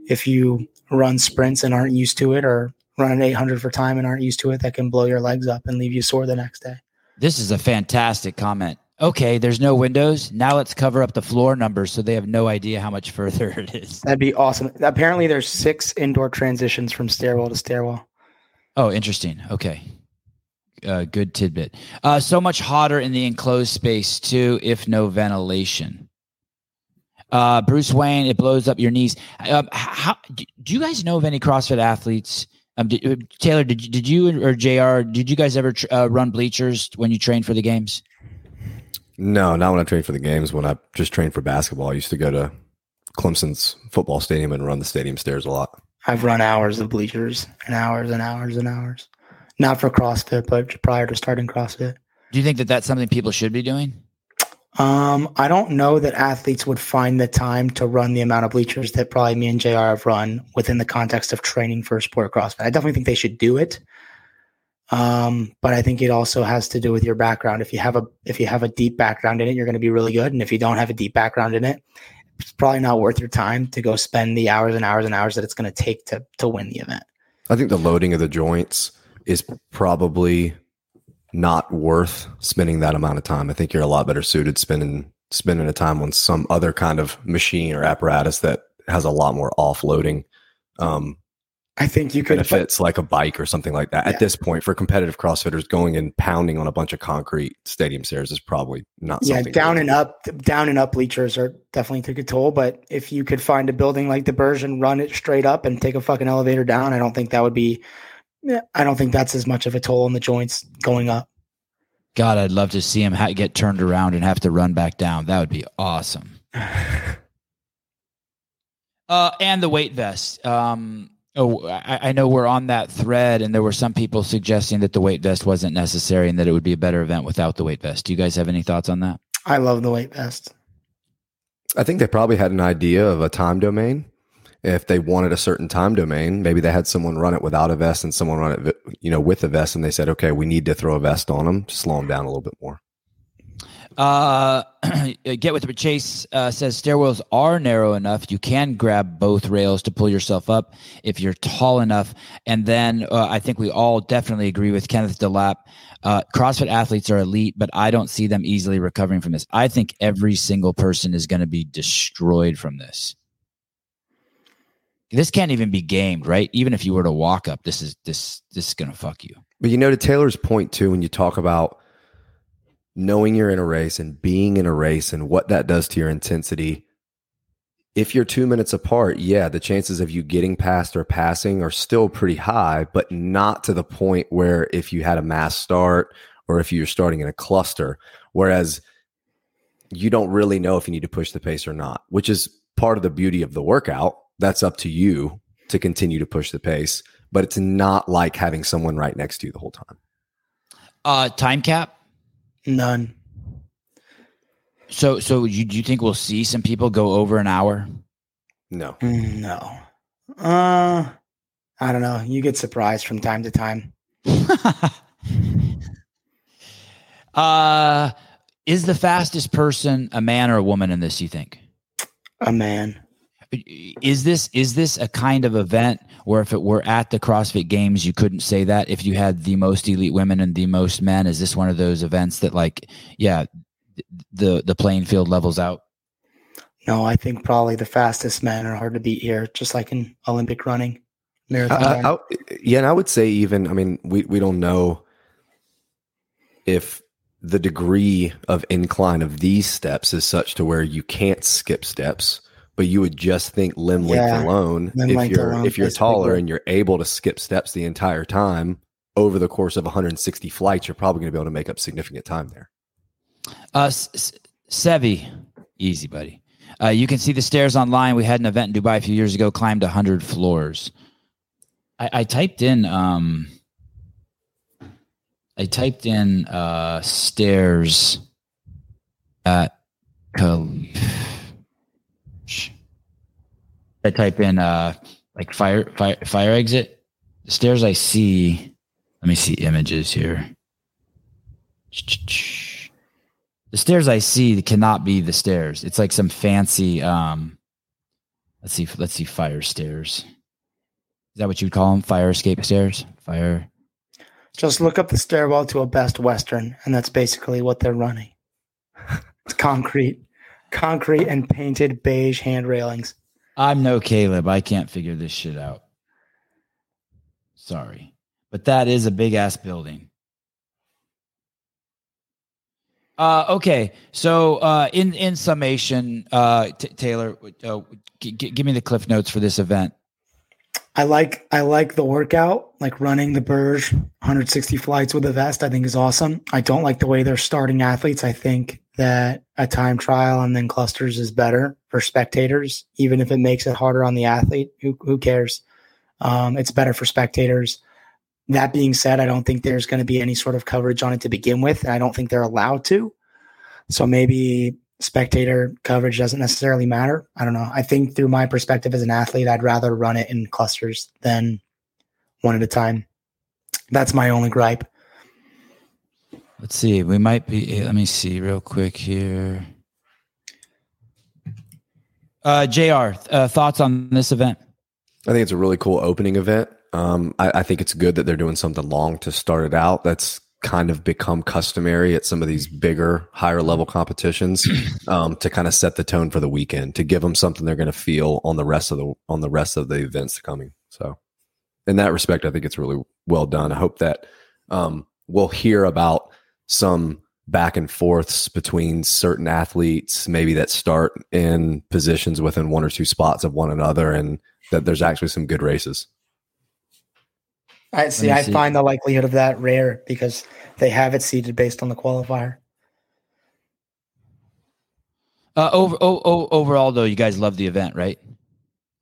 if you run sprints and aren't used to it or run an 800 for time and aren't used to it, that can blow your legs up and leave you sore the next day. This is a fantastic comment. Okay, there's no windows. Now let's cover up the floor numbers so they have no idea how much further <laughs> it is. That'd be awesome. Apparently, there's six indoor transitions from stairwell to stairwell. Oh, interesting. Okay. Uh, good tidbit. Uh, so much hotter in the enclosed space too, if no ventilation. Uh, Bruce Wayne, it blows up your knees. Um, how do you guys know of any CrossFit athletes? Um, did, uh, Taylor, did did you or Jr. Did you guys ever tr- uh, run bleachers when you trained for the games? No, not when I trained for the games. When I just trained for basketball, I used to go to Clemson's football stadium and run the stadium stairs a lot. I've run hours of bleachers and hours and hours and hours. Not for CrossFit, but prior to starting CrossFit. Do you think that that's something people should be doing? Um, I don't know that athletes would find the time to run the amount of bleachers that probably me and JR have run within the context of training for a sport CrossFit. I definitely think they should do it. Um, but I think it also has to do with your background. If you have a if you have a deep background in it, you're going to be really good. And if you don't have a deep background in it, it's probably not worth your time to go spend the hours and hours and hours that it's going to take to to win the event. I think the loading of the joints is probably not worth spending that amount of time. I think you're a lot better suited spending spending a time on some other kind of machine or apparatus that has a lot more offloading um, I think you could benefits like a bike or something like that. Yeah. At this point, for competitive CrossFitters, going and pounding on a bunch of concrete stadium stairs is probably not yeah, down and up, down and up bleachers are definitely take a toll. But if you could find a building like the Burj and run it straight up and take a fucking elevator down, I don't think that would be. Yeah, I don't think that's as much of a toll on the joints going up. God, I'd love to see him ha- get turned around and have to run back down. That would be awesome. <laughs> Uh, and the weight vest. Um, oh, I, I know we're on that thread, and there were some people suggesting that the weight vest wasn't necessary and that it would be a better event without the weight vest. Do you guys have any thoughts on that? I love the weight vest. I think they probably had an idea of a time domain. If they wanted a certain time domain, maybe they had someone run it without a vest and someone run it, you know, with a vest, and they said, "Okay, we need to throw a vest on them to slow them down a little bit more." Uh, <clears throat> get with it. Chase uh, says stairwells are narrow enough. You can grab both rails to pull yourself up if you're tall enough. And then uh, I think we all definitely agree with Kenneth Delap. Uh, CrossFit athletes are elite, but I don't see them easily recovering from this. I think every single person is going to be destroyed from this. This can't even be gamed, right? Even if you were to walk up, this is this this is to fuck you. But you know, to Taylor's point too, when you talk about knowing you're in a race and being in a race and what that does to your intensity, if you're two minutes apart, yeah, the chances of you getting past or passing are still pretty high, but not to the point where if you had a mass start or if you're starting in a cluster, whereas you don't really know if you need to push the pace or not, which is part of the beauty of the workout. That's up to you to continue to push the pace, but it's not like having someone right next to you the whole time. Uh, time cap. None. So, so you do you think we'll see some people go over an hour? No. No. Uh, I don't know. You get surprised from time to time. <laughs> uh, is the fastest person a man or a woman in this? You think? A man. Is this is this a kind of event where if it were at the CrossFit Games, you couldn't say that if you had the most elite women and the most men? Is this one of those events that, like, yeah, the the playing field levels out? No, I think probably the fastest men are hard to beat here, just like in Olympic running, I, marathon. I- I- yeah, and I would say even. I mean, we we don't know if the degree of incline of these steps is such to where you can't skip steps, but you would just think limb length Yeah, alone. limb if length you're alone if you're plays a big taller role. and you're able to skip steps the entire time over the course of 160 flights, you're probably going to be able to make up significant time there. Uh, S- S- Sevi, easy, buddy. Uh, you can see the stairs online. We had an event in Dubai a few years ago, climbed 100 floors. I, I typed in, um, I typed in uh, stairs at Khalif. I type in uh, like fire, fire, fire exit. The stairs I see. Let me see images here. The stairs I see cannot be the stairs. It's like some fancy um let's see let's see fire stairs. Is that what you'd call them? Fire escape stairs? Fire Just look up the stairwell to a Best Western, and that's basically what they're running. <laughs> it's concrete, concrete and painted beige hand railings. I'm no Caleb. I can't figure this shit out. Sorry. But that is a big ass building. Uh, okay, so uh, in in summation, uh, T- Taylor, uh, g- g- give me the cliff notes for this event. I like I like the workout, like running the Burj 160 flights with a vest. I think is awesome. I don't like the way they're starting athletes. I think that a time trial and then clusters is better for spectators, even if it makes it harder on the athlete. Who who cares? Um, it's better for spectators. That being said, I don't think there's going to be any sort of coverage on it to begin with, and I don't think they're allowed to. So maybe spectator coverage doesn't necessarily matter. I don't know. I think through my perspective as an athlete, I'd rather run it in clusters than one at a time. That's my only gripe. Let's see. We might be. Let me see real quick here. Uh, Jr. Uh, thoughts on this event? I think it's a really cool opening event. Um, I, I think it's good that they're doing something long to start it out. That's kind of become customary at some of these bigger, higher level competitions <clears throat> um, to kind of set the tone for the weekend, to give them something they're going to feel on the rest of the on the rest of the events coming. So, in that respect, I think it's really well done. I hope that um, we'll hear about some back and forths between certain athletes, maybe that start in positions within one or two spots of one another, and that there's actually some good races. I see. I see. find the likelihood of that rare because they have it seeded based on the qualifier. Uh, over, oh, overall, though, you guys love the event, right?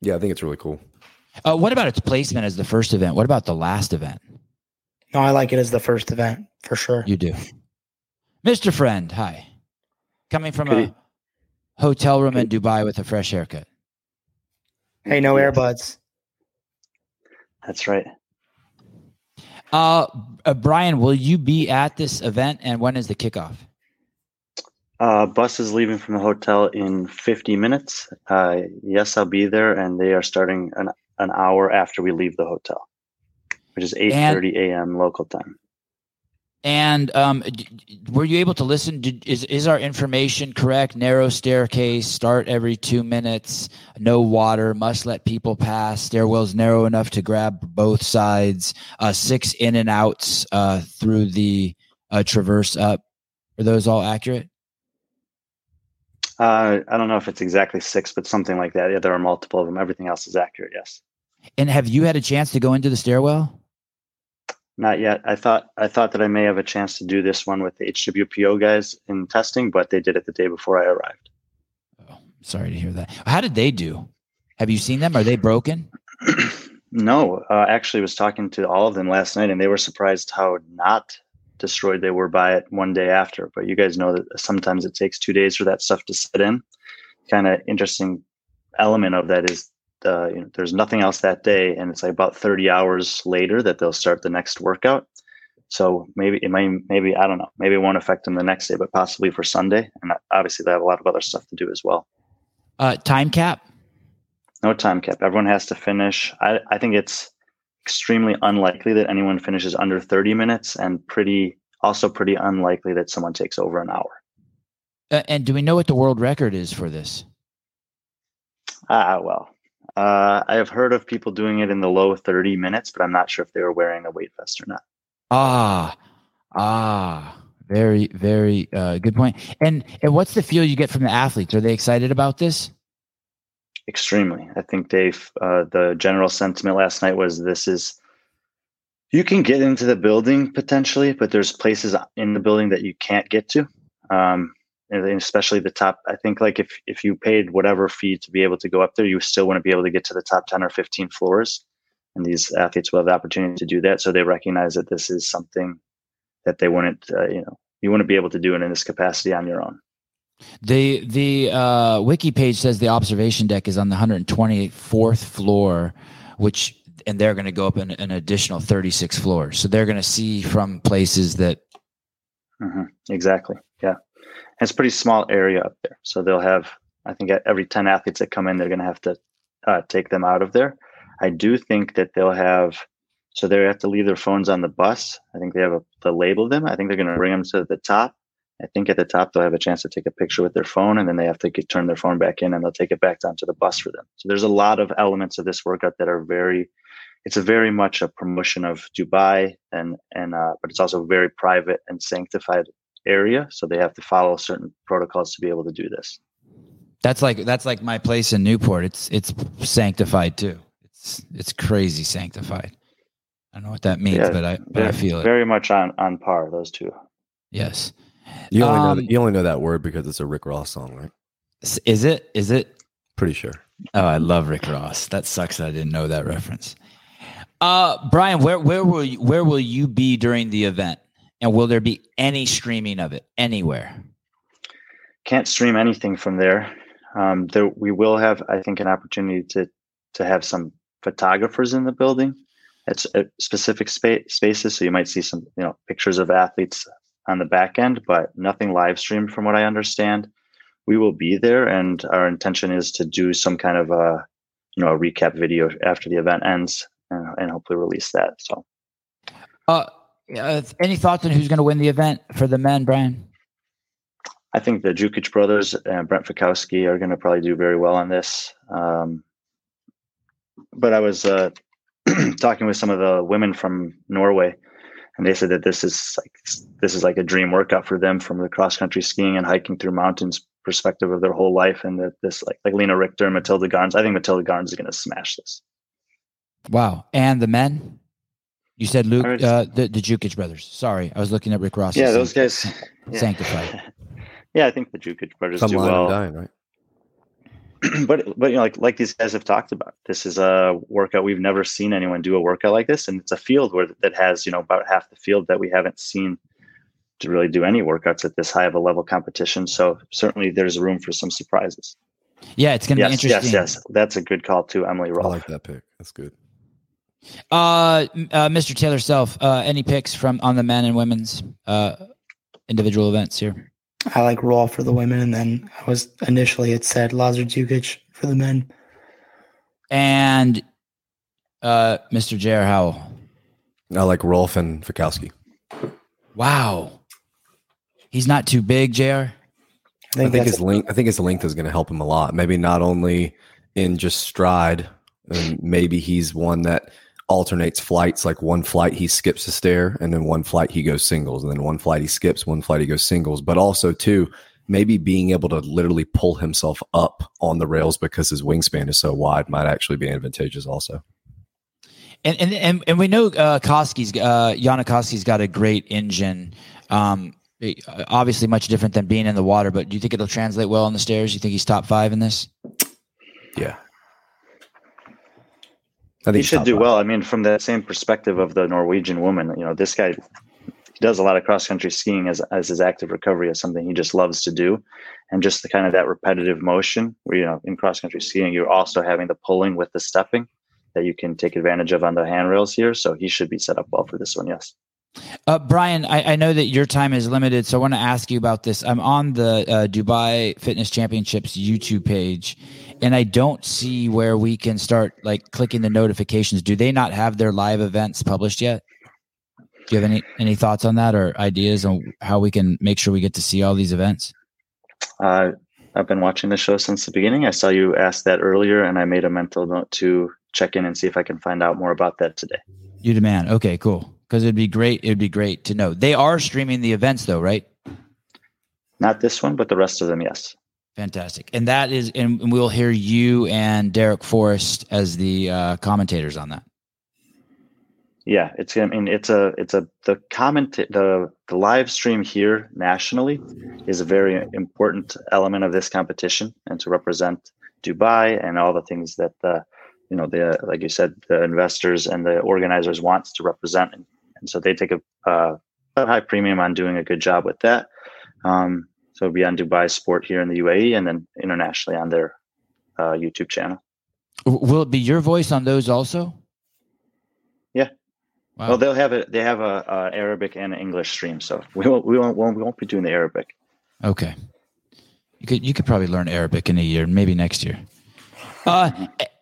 Yeah, I think it's really cool. Uh, what about its placement as the first event? What about the last event? No, I like it as the first event for sure. You do, Mr. Friend. Hi, coming from a hotel room in Dubai with a fresh haircut. Hey, no earbuds. That's right. Uh, uh, Brian, will you be at this event and when is the kickoff? Uh, bus is leaving from the hotel in 50 minutes. Uh, yes, I'll be there, and they are starting an, an hour after we leave the hotel, which is 8:30 a.m. local time. And um, were you able to listen? Did, is is our information correct? Narrow staircase, start every two minutes, no water, must let people pass. Stairwells narrow enough to grab both sides. Uh, six in and outs uh, through the uh, traverse up. Are those all accurate? Uh, I don't know if it's exactly six, but something like that. Yeah, there are multiple of them. Everything else is accurate. Yes. And have you had a chance to go into the stairwell? Not yet. I thought I thought that I may have a chance to do this one with the HWPO guys in testing, but they did it the day before I arrived. Oh, sorry to hear that. How did they do? Have you seen them? Are they broken? <clears throat> no, uh, actually, was talking to all of them last night, and they were surprised how not destroyed they were by it one day after. But you guys know that sometimes it takes two days for that stuff to set in. Kind of interesting element of that is uh, you know, there's nothing else that day, and it's like about 30 hours later that they'll start the next workout. So maybe it might, maybe I don't know, maybe it won't affect them the next day, but possibly for Sunday. And obviously, they have a lot of other stuff to do as well. Uh, time cap? No time cap. Everyone has to finish. I, I think it's extremely unlikely that anyone finishes under 30 minutes, and pretty also pretty unlikely that someone takes over an hour. Uh, and do we know what the world record is for this? Ah, well, uh, I have heard of people doing it in the low 30 minutes, but I'm not sure if they were wearing a weight vest or not. Ah, ah, very, very uh, good point. And and what's the feel you get from the athletes? Are they excited about this? Extremely. I think Dave. Uh, the general sentiment last night was this is. You can get into the building potentially, but there's places in the building that you can't get to. Um, and especially the top i think like if if you paid whatever fee to be able to go up there you still wouldn't be able to get to the top 10 or 15 floors. And these athletes will have the opportunity to do that so they recognize that this is something that they wouldn't uh, you know you wouldn't be able to do it in this capacity on your own. The the uh, wiki page says the observation deck is on the 124th floor which and they're going to go up an, an additional 36 floors. So they're going to see from places that mm-hmm. exactly. Yeah it's a pretty small area up there. So they'll have, I think, every 10 athletes that come in, they're going to have to uh, take them out of there. I do think that they'll have, so they have to leave their phones on the bus. I think they have a, to label them. I think they're going to bring them to the top. I think at the top they'll have a chance to take a picture with their phone, and then they have to get, turn their phone back in, and they'll take it back down to the bus for them. So there's a lot of elements of this workout that are very, it's a very much a promotion of Dubai, and and uh, but it's also very private and sanctified area, so they have to follow certain protocols to be able to do this. That's like that's like my place in Newport. It's it's sanctified too. It's it's crazy sanctified. I don't know what that means, yeah, but I but I feel it very much on on par. Those two. Yes. You only um, know you only know that word because it's a Rick Ross song, right? Is it? Is it? Pretty sure. Oh, I love Rick Ross. That sucks. That I didn't know that reference. Uh, Brian, where where will you, where will you be during the event? And will there be any streaming of it anywhere? Can't stream anything from there. Um, there we will have, I think, an opportunity to to have some photographers in the building at, at specific spa- spaces. So you might see some, you know, pictures of athletes on the back end, but nothing live streamed, from what I understand. We will be there, and our intention is to do some kind of a, you know, a recap video after the event ends, and, and hopefully release that. So, uh, Uh, any thoughts on who's going to win the event for the men, Brian? I think the Jukic brothers and Brent Fikowski are going to probably do very well on this. Um, but I was uh, <clears throat> talking with some of the women from Norway, and they said that this is like this is like a dream workout for them from the cross country skiing and hiking through mountains perspective of their whole life, and that this like like Lena Richter, and Matilde Garnes. I think Matilde Garnes is going to smash this. Wow! And the men, you said Luke, uh, the the Jukic brothers. Sorry, I was looking at Rick Ross. Yeah, those guys. Yeah. <laughs> Sanctified. <laughs> yeah, I think the Jukic brothers Some do line well. dying, right? <clears throat> but but you know like like these guys have talked about this is a workout we've never seen anyone do a workout like this and it's a field where that has you know about half the field that we haven't seen to really do any workouts at this high of a level competition so certainly there's room for some surprises Yeah, it's going to be yes interesting. yes yes that's a good call too emily I like that pick. That's good. Uh, uh, Mr. Taylor Self, uh, any picks from on the men and women's uh individual events here? I like Raw for the women, and then I was initially it said Lazar Jukic for the men. And uh, Mr. J.R. Howell. I like Rolf and Fikowski. Wow, he's not too big, Jr. I I think, think his length. I think his length is going to help him a lot. Maybe not only in just stride, and maybe he's one that alternates flights. Like one flight he skips a stair, and then one flight he goes singles, and then one flight he skips, one flight he goes singles. But also too, maybe being able to literally pull himself up on the rails because his wingspan is so wide might actually be advantageous. Also, And and and, and we know uh, Koski's uh, Koski's got a great engine. Um, obviously, much different than being in the water. But do you think it'll translate well on the stairs? You think he's top five in this? yeah. I think he should do well. I mean from the same perspective of the norwegian woman you know this guy he does a lot of cross country skiing as, as his active recovery is something he just loves to do. And just the kind of that repetitive motion where you know in cross country skiing you're also having the pulling with the stepping that you can take advantage of on the handrails here. So he should be set up well for this one yes. Uh, Brian, I, I know that your time is limited, so I want to ask you about this. I'm on the uh, Dubai Fitness Championships YouTube page, and I don't see where we can start like clicking the notifications. Do they not have their live events published yet? Do you have any any thoughts on that or ideas on how we can make sure we get to see all these events? uh, i've been watching the show since the beginning i saw you ask that earlier and i made a mental note to check in and see if i can find out more about that today You demand. Okay, cool. Because it'd be great. It'd be great to know. They are streaming the events, though, right? not this one but the rest of them yes Fantastic. And that is, and we'll hear you and Derek Forrest as the uh, commentators on that. Yeah, it's I mean it's a it's a the comment the the live stream here nationally is a very important element of this competition and to represent Dubai and all the things that the you know the like you said the investors and the organizers wants to represent and, so they take a, uh, a high premium on doing a good job with that. Um, so it'll be on Dubai Sport here in the UAE and then internationally on their uh, YouTube channel. Will it be your voice on those also? Yeah. Wow. Well, they'll have it. They have a, a Arabic and an English stream, so we won't we won't, won't we won't be doing the Arabic. okay. You could you could probably learn Arabic in a year, maybe next year. Uh,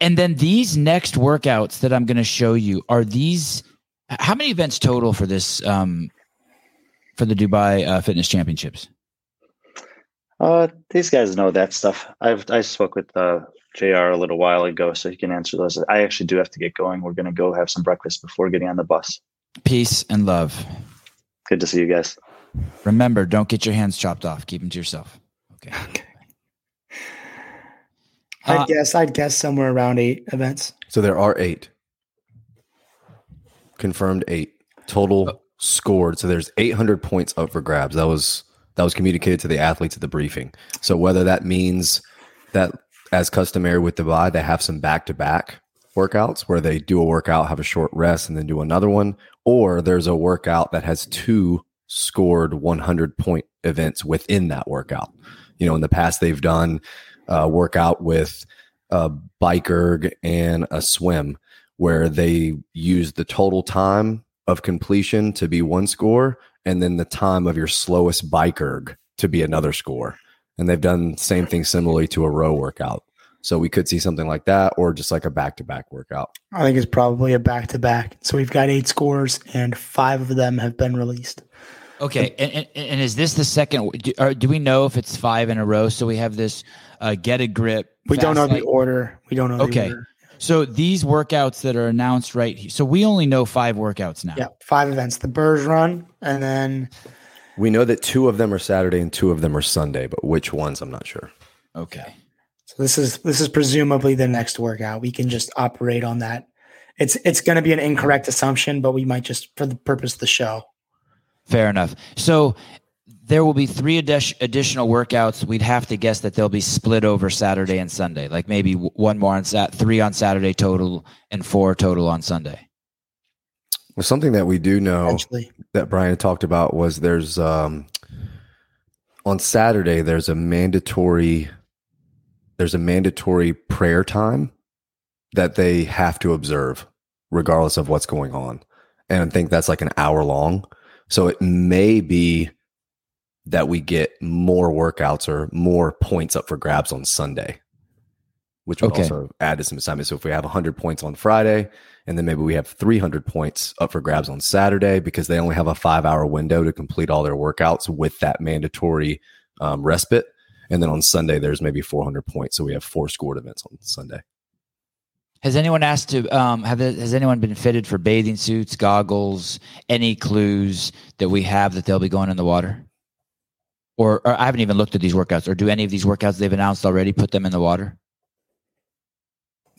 and then these next workouts that I'm going to show you are these. How many events total for this? Um, for the Dubai uh, Fitness Championships. Uh, these guys know that stuff. I've I spoke with uh, Jr. a little while ago, so he can answer those. I actually do have to get going. We're gonna go have some breakfast before getting on the bus. Peace and love. Good to see you guys. Remember, don't get your hands chopped off. Keep them to yourself. Okay. Okay. I'd Uh, guess I'd guess somewhere around eight events. So there are eight confirmed eight total scored. So there's 800 points up for grabs. That was that was communicated to the athletes at the briefing. So whether that means that, as customary with Dubai, they have some back to back workouts where they do a workout, have a short rest, and then do another one, or there's a workout that has two scored 100 point events within that workout. You know, in the past they've done a workout with a bike erg and a swim where they use the total time of completion to be one score and then the time of your slowest bike erg to be another score. And they've done same thing similarly to a row workout. So we could see something like that, or just like a back to back workout. I think it's probably a back to back. So we've got eight scores, and five of them have been released. Okay, and, and, and is this the second? Do, or do we know if it's five in a row? So we have this uh, get a grip. We don't know Fast the order. We don't know. the Okay. order. So these workouts that are announced right here. So we only know five workouts now. Yeah, five events: the Burj Run, and then We know that two of them are Saturday and two of them are Sunday, but which ones I'm not sure. Okay. so this is this is presumably the next workout. We can just operate on that. It's it's going to be an incorrect assumption, but we might just for the purpose of the show. Fair enough. So there will be three addi- additional workouts. We'd have to guess that they'll be split over Saturday and Sunday, like maybe one more on Sat, three on Saturday total, and four total on Sunday. Well, something that we do know Eventually, that Brian talked about was there's um, on Saturday there's a mandatory there's a mandatory prayer time that they have to observe regardless of what's going on. And I think that's like an hour long. So it may be that we get more workouts or more points up for grabs on Sunday, which would Okay. also add to some assignments. So if we have 100 points on Friday, and then maybe we have 300 points up for grabs on Saturday because they only have a five hour window to complete all their workouts with that mandatory um, respite. And then on Sunday, there's maybe 400 points. So we have four scored events on Sunday. Has anyone asked to um, have has anyone been fitted for bathing suits, goggles, any clues that we have that they'll be going in the water? Or, or I haven't even looked at these workouts. Or do any of these workouts they've announced already put them in the water?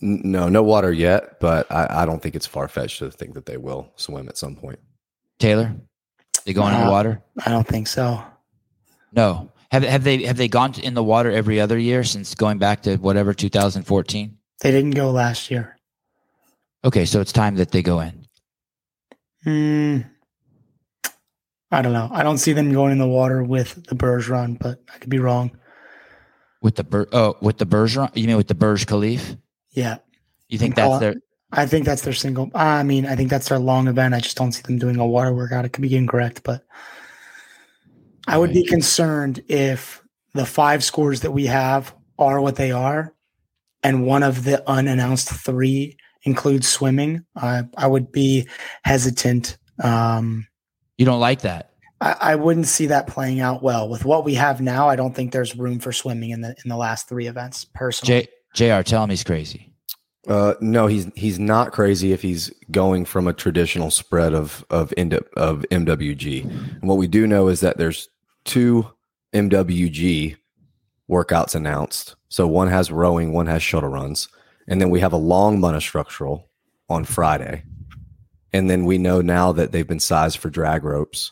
N- No, no water yet, but I, I don't think it's far fetched to think that they will swim at some point. Taylor, they going in the Uh, water? I don't think so. No. Have have they have they gone in the water every other year since going back to whatever 2014? They didn't go last year. Okay, so it's time that they go in. Hmm. I don't know. I don't see them going in the water with the Burj Run, but I could be wrong. With the Bur- oh, with the Burj, you mean with the Burj Khalif? Yeah, You think that's their I think that's their single. I mean, I think that's their long event. I just don't see them doing a water workout. It could be incorrect, but I would be concerned if the five scores that we have are what they are, and one of the unannounced three includes swimming. I I would be hesitant. Um, you don't like that? I, I wouldn't see that playing out well with what we have now. I don't think there's room for swimming in the in the last three events. Personally, J, Jr. Tell him he's crazy. Uh, no, he's he's not crazy if he's going from a traditional spread of of of MWG. And what we do know is that there's two MWG workouts announced. So one has rowing, one has shuttle runs, and then we have a long monostructural on Friday. And then we know now that they've been sized for drag ropes.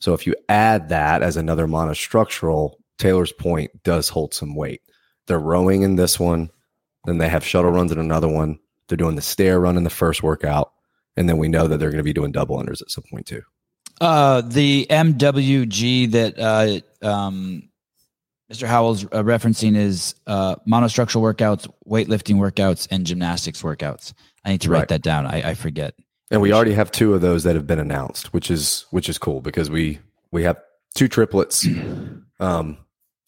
So if you add that as another monostructural, Taylor's point does hold some weight. They're rowing in this one, then they have shuttle runs in another one. They're doing the stair run in the first workout. And then we know that they're going to be doing double unders at some point too. Uh, the MWG that uh, um, Mr. Howell's uh, referencing is uh, monostructural workouts, weightlifting workouts, and gymnastics workouts. I need to write Right. that down. I, I forget. And we already have two of those that have been announced, which is which is cool because we we have two triplets, <clears throat> um,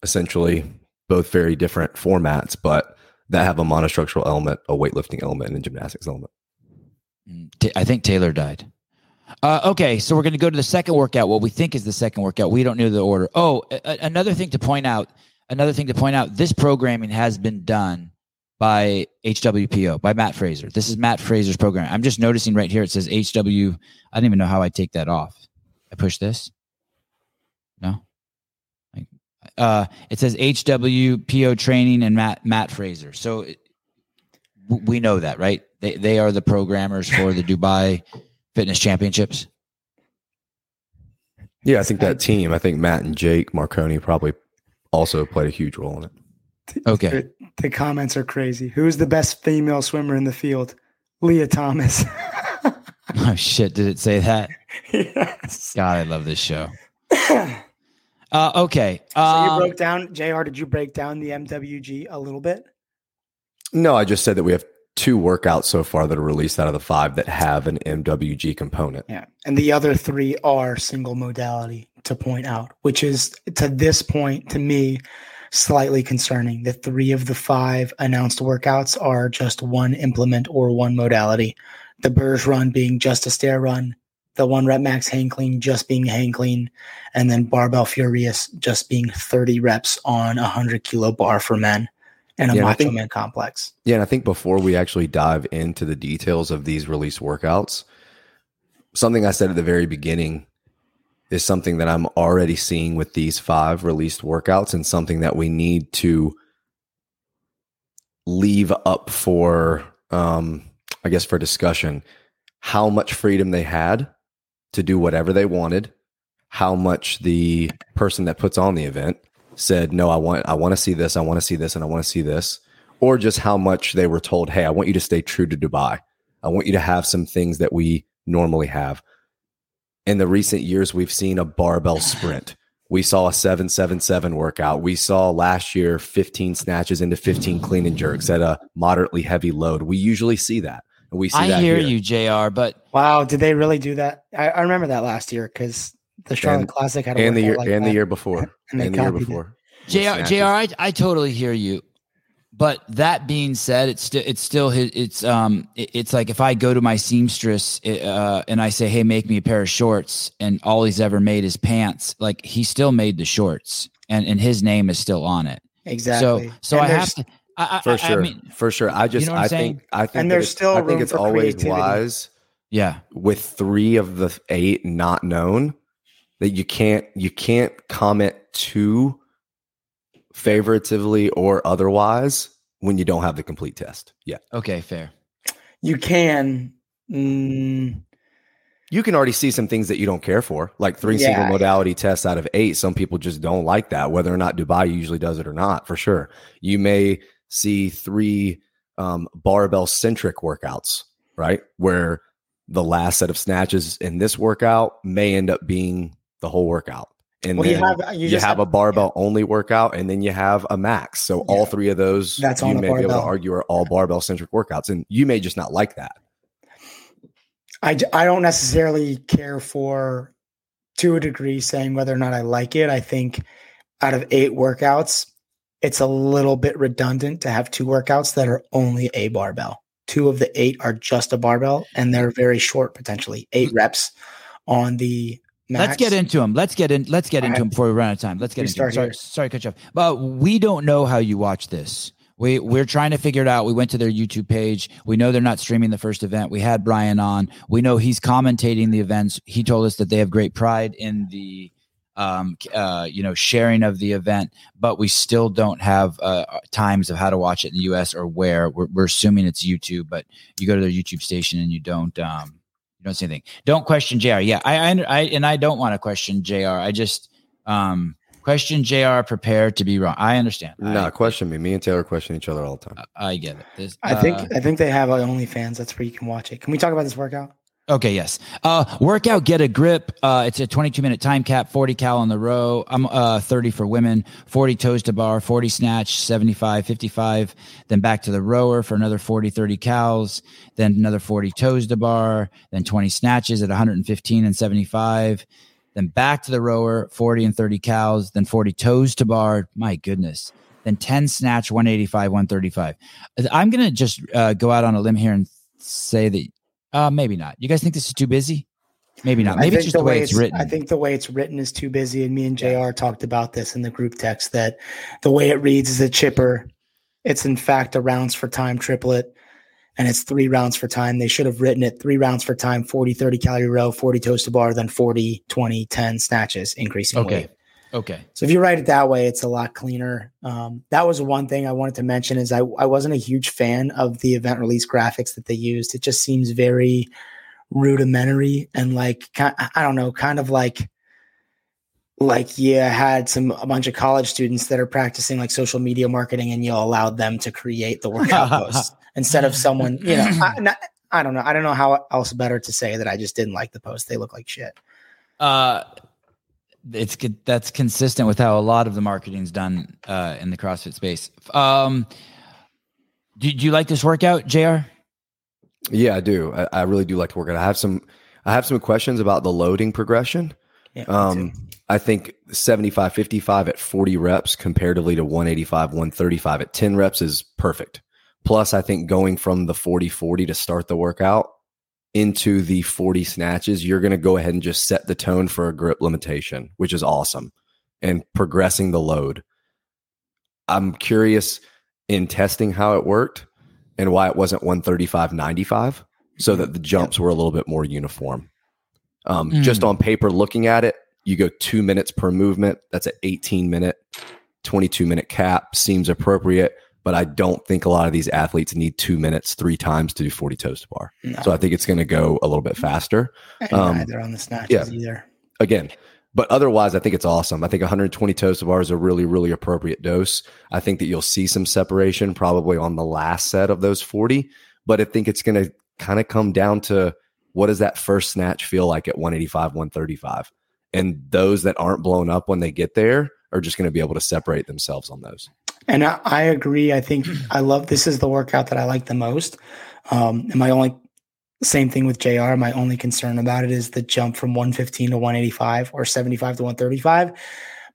essentially both very different formats, but that have a monostructural element, a weightlifting element, and a gymnastics element. Mm, I think Taylor died. Uh, okay, so we're going to go to the second workout. What we think is the second workout. We don't know the order. Oh, a- another thing to point out. Another thing to point out. This programming has been done by HWPO by Matt Fraser. This is Matt Fraser's program. I'm just noticing right here. It says HW. I don't even know how I take that off. I push this. No. Like, Uh, it says HWPO training and Matt Matt Fraser. So it, we know that, right? They they are the programmers for the Dubai Fitness Championships. Yeah, I think that team, I think Matt and Jake Marconi probably also played a huge role in it. Okay. the, the comments are crazy. Who's the best female swimmer in the field? Lia Thomas. <laughs> Oh shit! Did it say that? yes. God, I love this show. <clears throat> Uh, okay. So you Um, broke down, Jr. Did you break down the MWG a little bit? No, I just said that we have two workouts so far that are released out of the five that have an MWG component. Yeah. And the other three are single modality to point out, which is to this point, to me, slightly concerning that three of the five announced workouts are just one implement or one modality. The Burj run being just a stair run, the one rep max hang clean just being hang clean, and then barbell furious just being 30 reps on a 100 kilo bar for men and a Yeah, macho think- man complex. Yeah, and I think before we actually dive into the details of these release workouts, something I said at the very beginning is something that I'm already seeing with these five released workouts and something that we need to leave up for um I guess for discussion how much freedom they had to do whatever they wanted, how much the person that puts on the event said, "No, I want I want to see this, I want to see this and I want to see this." Or just how much they were told, "Hey, I want you to stay true to Dubai. I want you to have some things that we normally have." In the recent years, we've seen a barbell sprint. We saw a 777 workout. We saw last year 15 snatches into 15 clean and jerks at a moderately heavy load. We usually see that. And we see I that hear here. you, Jr. But Wow, did they really do that? I, I remember that last year because the Charlotte And- Classic had a and the year like and the year before. <laughs> And and the year copied it. before. Jr. Jr. I, I totally hear you. But that being said, it's still it's still his, it's um it- it's like if I go to my seamstress uh, and I say, "Hey, make me a pair of shorts," and all he's ever made is pants, like he still made the shorts, and and his name is still on it. Exactly. So so And I have to. I, I, For sure. I mean, for sure. I just know I'm saying? think I think And there's still I think room it's for always creativity. wise yeah. with three of the eight not known that you can't you can't comment too favoritively or otherwise when you don't have the complete test. Yeah. Okay. Fair. you can. Mm, You can already see some things that you don't care for, like three single modality tests out of eight. Some people just don't like that, whether or not Dubai usually does it or not, for sure. You may see three um, barbell centric workouts, right? Where the last set of snatches in this workout may end up being the whole workout. And well, you then have you, you, just have a barbell only workout and then you have a max. So all three of those That's you may be able to argue are all barbell centric workouts. And you may just not like that. I I don't necessarily care for to a degree saying whether or not I like it. I think out of eight workouts, it's a little bit redundant to have two workouts that are only a barbell. Two of the eight are just a barbell and they're very short, potentially eight mm-hmm. reps on the max. Let's get into them. Let's get in. Let's get All into right. them before we run out of time. Let's get into start Sorry, sorry, cut you off. But we don't know how you watch this. We we're trying to figure it out. We went to their YouTube page. We know they're not streaming the first event. We had Brian on. We know he's commentating the events. He told us that they have great pride in the um uh you know sharing of the event but we still don't have uh times of how to watch it in the us or where we're, we're assuming it's youtube but you go to their youtube station and you don't um you don't see anything. Don't question JR. Yeah, I, I, I and I don't want to question JR. I just um question JR prepared to be wrong. I understand. No, I, question me. Me and Taylor question each other all the time. I get it. This, I think uh, I think they have OnlyFans. That's where you can watch it. Can we talk about this workout? Okay, yes. Uh workout get a grip. Uh it's a 22 minute time cap, 40 cal on the row. I'm uh 30 for women, 40 toes to bar, 40 snatch, 75, 55, then back to the rower for another 40 30 cals, then another 40 toes to bar, then 20 snatches at 115 and 75, then back to the rower, 40 and 30 cals, then 40 toes to bar. My goodness. Then 10 snatch, 185, 135. I'm going to just uh, go out on a limb here and say that uh, maybe not. You guys think this is too busy? Maybe not. Maybe it's just the way it's written. I think the way it's written is too busy. And me and JR talked about this in the group text that the way it reads is a chipper. It's in fact a rounds for time triplet. And it's three rounds for time. They should have written it three rounds for time, 40, 30 calorie row, 40 toes to bar, then 40, 20, 10 snatches, increasing Okay. weight. Okay. So if you write it that way, it's a lot cleaner. Um, that was one thing I wanted to mention is I, I wasn't a huge fan of the event release graphics that they used. It just seems very rudimentary and like I don't know, kind of like like you had some a bunch of college students that are practicing like social media marketing and you allowed them to create the workout <laughs> posts instead of someone you know I, not, I don't know I don't know how else better to say that I just didn't like the post they look like shit Uh, it's good. That's consistent with how a lot of the marketing's done uh, in the CrossFit space. Um, do, do you like this workout, Jr? Yeah, I do. I, I really do like to work it. I have some I have some questions about the loading progression. yeah. Um, I think 75 55 at 40 reps comparatively to 185 135 at 10 reps is perfect. Plus, I think going from the 40 40 to start the workout into the 40 snatches, you're going to go ahead and just set the tone for a grip limitation, which is awesome, and progressing the load. I'm curious in testing how it worked and why it wasn't 135 95 so that the jumps were a little bit more uniform. Um, Mm. Just on paper, looking at it, you go two minutes per movement. That's an 18 minute, 22 minute cap. Seems appropriate, but I don't think a lot of these athletes need two minutes three times to do 40 toes to bar. No, So I think it's going to go a little bit faster. and um, neither on the snatches yeah. either. Again, but otherwise, I think it's awesome. I think 120 toes to bar is a really, really appropriate dose. I think that you'll see some separation probably on the last set of those 40, but I think it's going to kind of come down to what does that first snatch feel like at 185, 135? And those that aren't blown up when they get there are just going to be able to separate themselves on those. And I, I agree. I think I love this is the workout that I like the most. Um, and my only same thing with JR. My only concern about it is the jump from 115 to 185 or 75 to 135.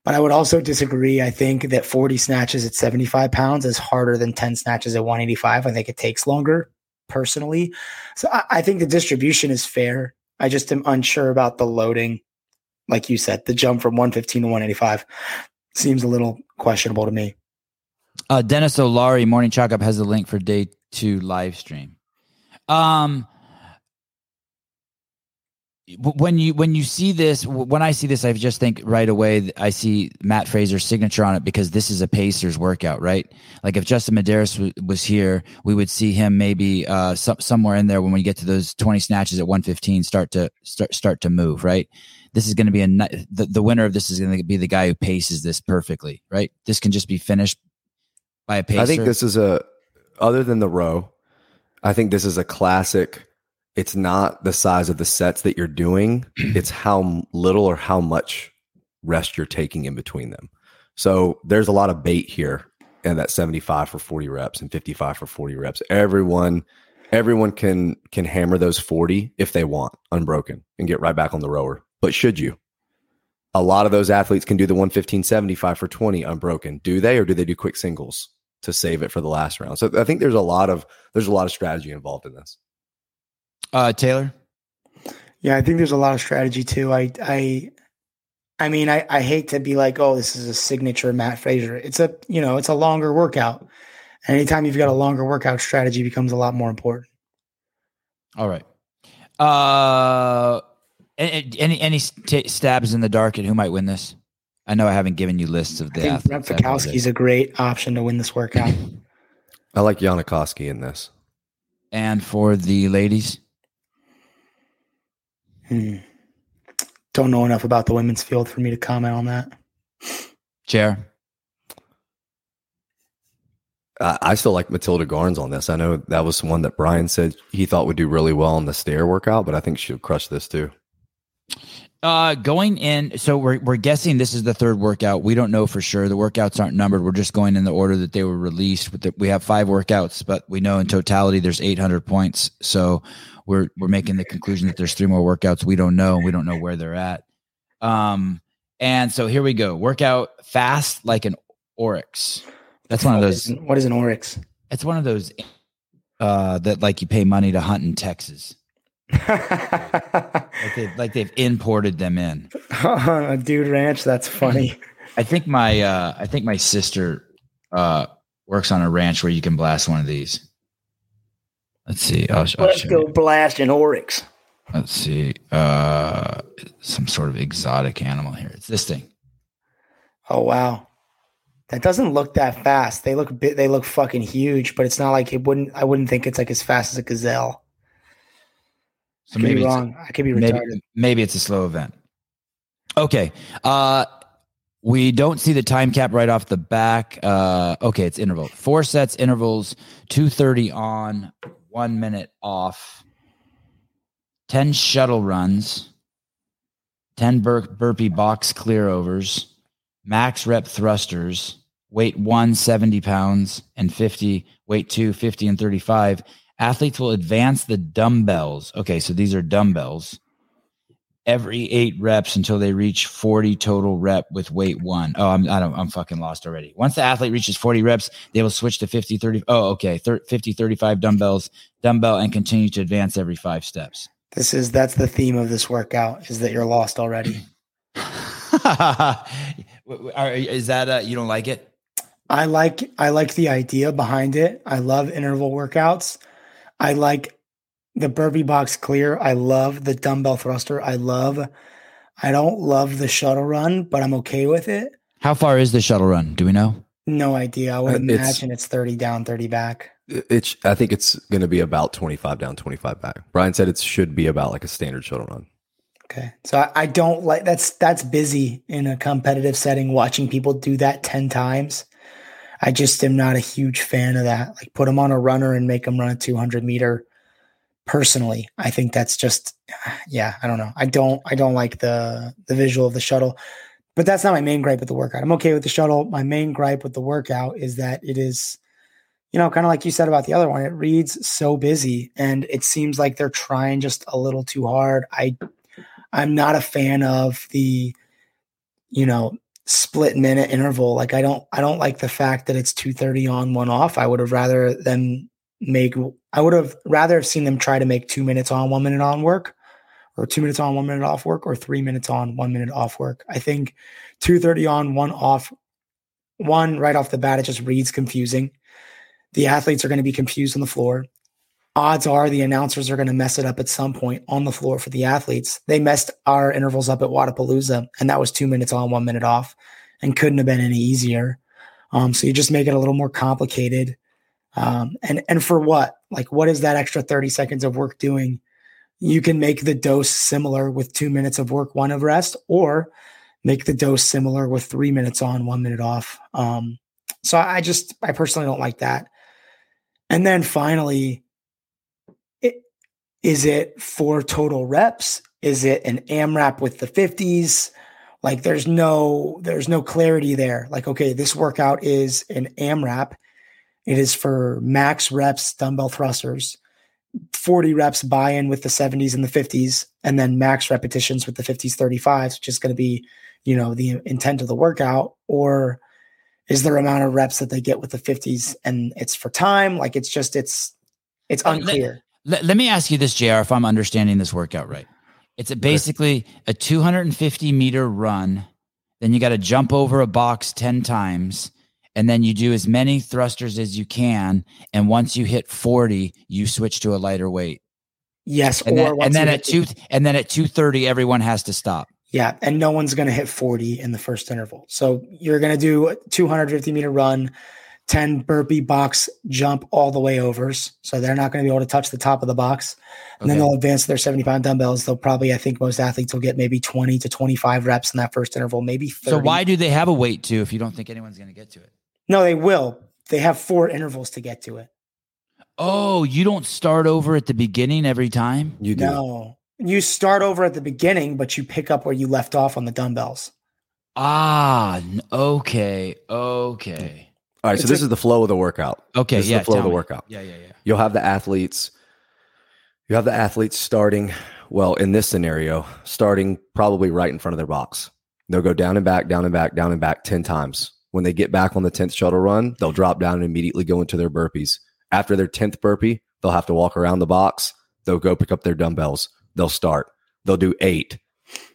But I would also disagree. I think that 40 snatches at 75 pounds is harder than 10 snatches at 185. I think it takes longer personally. So I, I think the distribution is fair. I just am unsure about the loading. Like you said, the jump from 115 to 185 seems a little questionable to me. Uh, Dennis O'Lari, Morning Chalk Up has the link for day two live stream. Um, when you when you see this, when I see this, I just think right away. I see Matt Fraser's signature on it because this is a Pacers workout, right? Like if Justin Medeiros w- was here, we would see him maybe uh, some, somewhere in there when we get to those twenty snatches at one fifteen, start to start start to move, right? This is going to be a the, the winner of this is going to be the guy who paces this perfectly, right? This can just be finished by a pacer. I think this is a, other than the row, I think this is a classic. It's not the size of the sets that you're doing, <clears throat> it's how little or how much rest you're taking in between them. So there's a lot of bait here and that 75 for 40 reps and 55 for 40 reps. Everyone everyone can can hammer those 40 if they want unbroken and get right back on the rower. But should you? A lot of those athletes can do the 115 75 for 20 unbroken. Do they or do they do quick singles to save it for the last round? So I think there's a lot of there's a lot of strategy involved in this. Uh, Taylor. Yeah, I think there's a lot of strategy too. I I I mean, I, I hate to be like, oh, this is a signature Matt Fraser. It's a you know, it's a longer workout. Anytime you've got a longer workout, strategy becomes a lot more important. All right. Uh, a- a- any any st- stabs in the dark at who might win this? I know I haven't given you lists of I the think Brent athletes. I apologize. Fikowski's a great option to win this workout. I like Yanikoski in this. and for the ladies, Hmm. Don't know enough about the women's field for me to comment on that. chair. I, I still like Matilde Garnes on this. I know that was one that Brian said he thought would do really well on the stair workout, but I think she'll crush this too. Uh, going in, so we're we're guessing this is the third workout. We don't know for sure. The workouts aren't numbered. We're just going in the order that they were released. The, we have five workouts, but we know in totality there's 800 points. So we're we're making the conclusion that there's three more workouts. We don't know. We don't know where they're at. Um, and so here we go. Workout fast like an oryx. That's one of What those. is- What is an oryx? It's one of those uh, that like you pay money to hunt in Texas. Like they like they've imported them in. <laughs> A dude Ranch, that's funny. I think my uh I think my sister uh works on a ranch where you can blast one of these. Let's see. I'll, I'll Let's show go you. blast an oryx. Let's see. Uh some sort of exotic animal here. It's this thing. Oh wow. That doesn't look that fast. They look bit they look fucking huge, but it's not like it wouldn't I wouldn't think it's like as fast as a gazelle. So maybe wrong. I could be maybe retarded. maybe it's a slow event. Okay. Uh we don't see the time cap right off the back. Uh okay, it's interval. Four sets intervals, 230 on, 1 minute off. 10 shuttle runs, 10 bur- burpee box clear overs, max rep thrusters, weight one, 70 pounds, and 50, weight two, 50 and 35. Athletes will advance the dumbbells. Okay, so these are dumbbells every eight reps until they reach 40 total rep with weight one. Oh, I'm, I don't, I'm fucking lost already. Once the athlete reaches 40 reps, they will switch to 50, 30. Oh, okay. 30, 50, 35 dumbbells, dumbbell, and continue to advance every five steps. This is, that's the theme of this workout is that you're lost already. <laughs> <laughs> is that, uh, you don't like it? I like, I like the idea behind it. I love interval workouts. I like the burpee box clear. I love the dumbbell thruster. I love, I don't love the shuttle run, but I'm okay with it. How far is the shuttle run? Do we know? No idea. I would Uh, it's- imagine it's, 30 down, 30 back. It's I think it's going to be about 25 down, 25 back. Brian said it should be about like a standard shuttle run. Okay. So I, I don't like that's that's busy in a competitive setting watching people do that 10 times. I just am not a huge fan of that. Like put them on a runner and make them run a 200 meter personally. I think that's just <sighs> yeah, I don't know. I don't I don't like the the visual of the shuttle. But that's not my main gripe with the workout. I'm okay with the shuttle. My main gripe with the workout is that it is you know, kind of like you said about the other one, it reads so busy and it seems like they're trying just a little too hard. I I'm not a fan of the, you know, split minute interval. Like I don't I don't like the fact that it's 230 on, one off. I would have rather them make I would have rather have seen them try to make two minutes on, one minute on work, or two minutes on, one minute off work, or three minutes on, one minute off work. I think 230 on, one off, one right off the bat, it just reads confusing. The athletes are going to be confused on the floor odds are the announcers are going to mess it up at some point on the floor for the athletes. They messed our intervals up at Wodapalooza, and that was two minutes on, one minute off, and couldn't have been any easier. Um, so you just make it a little more complicated. Um, and and for what? Like, what is that extra thirty seconds of work doing? You can make the dose similar with two minutes of work, one of rest, or make the dose similar with three minutes on, one minute off. Um, so I just, I personally don't like that. And then finally, is it four total reps? Is it an AMRAP with the 50s? Like there's no there's no clarity there. Like, okay, this workout is an AMRAP. It is for max reps dumbbell thrusters, 40 reps buy-in with the 70s and the 50s, and then max repetitions with the 50s, 35s, which is going to be, you know, the intent of the workout, or is there amount of reps that they get with the 50s and it's for time? Like it's just it's it's unclear. Let, let me ask you this, JR, if I'm understanding this workout right. It's a basically a 250 meter run. Then you got to jump over a box 10 times. And then you do as many thrusters as you can. And once you hit 40, you switch to a lighter weight. Yes. And then, once and then at two and then at 230, everyone has to stop. Yeah, and no one's going to hit 40 in the first interval. So you're going to do a 250 meter run, 10 burpee box jump all the way overs. So they're not going to be able to touch the top of the box. And then they'll advance their 70 pound dumbbells. They'll probably, I think most athletes will get maybe 20 to 25 reps in that first interval, maybe 30. So why do they have a weight too if you don't think anyone's going to get to it? No, they will. They have four intervals to get to it. Oh, you don't start over at the beginning every time? You do. No. You start over at the beginning, but you pick up where you left off on the dumbbells. Ah, n- okay. Okay. All right, so this is the flow of the workout. Okay, This is yeah. the flow of the me. workout. Yeah, yeah, yeah. You'll have the athletes. You have the athletes starting, well, in this scenario, starting probably right in front of their box. They'll go down and back, down and back, down and back 10 times. When they get back on the 10th shuttle run, they'll drop down and immediately go into their burpees. After their 10th burpee, they'll have to walk around the box. They'll go pick up their dumbbells. They'll start. They'll do eight.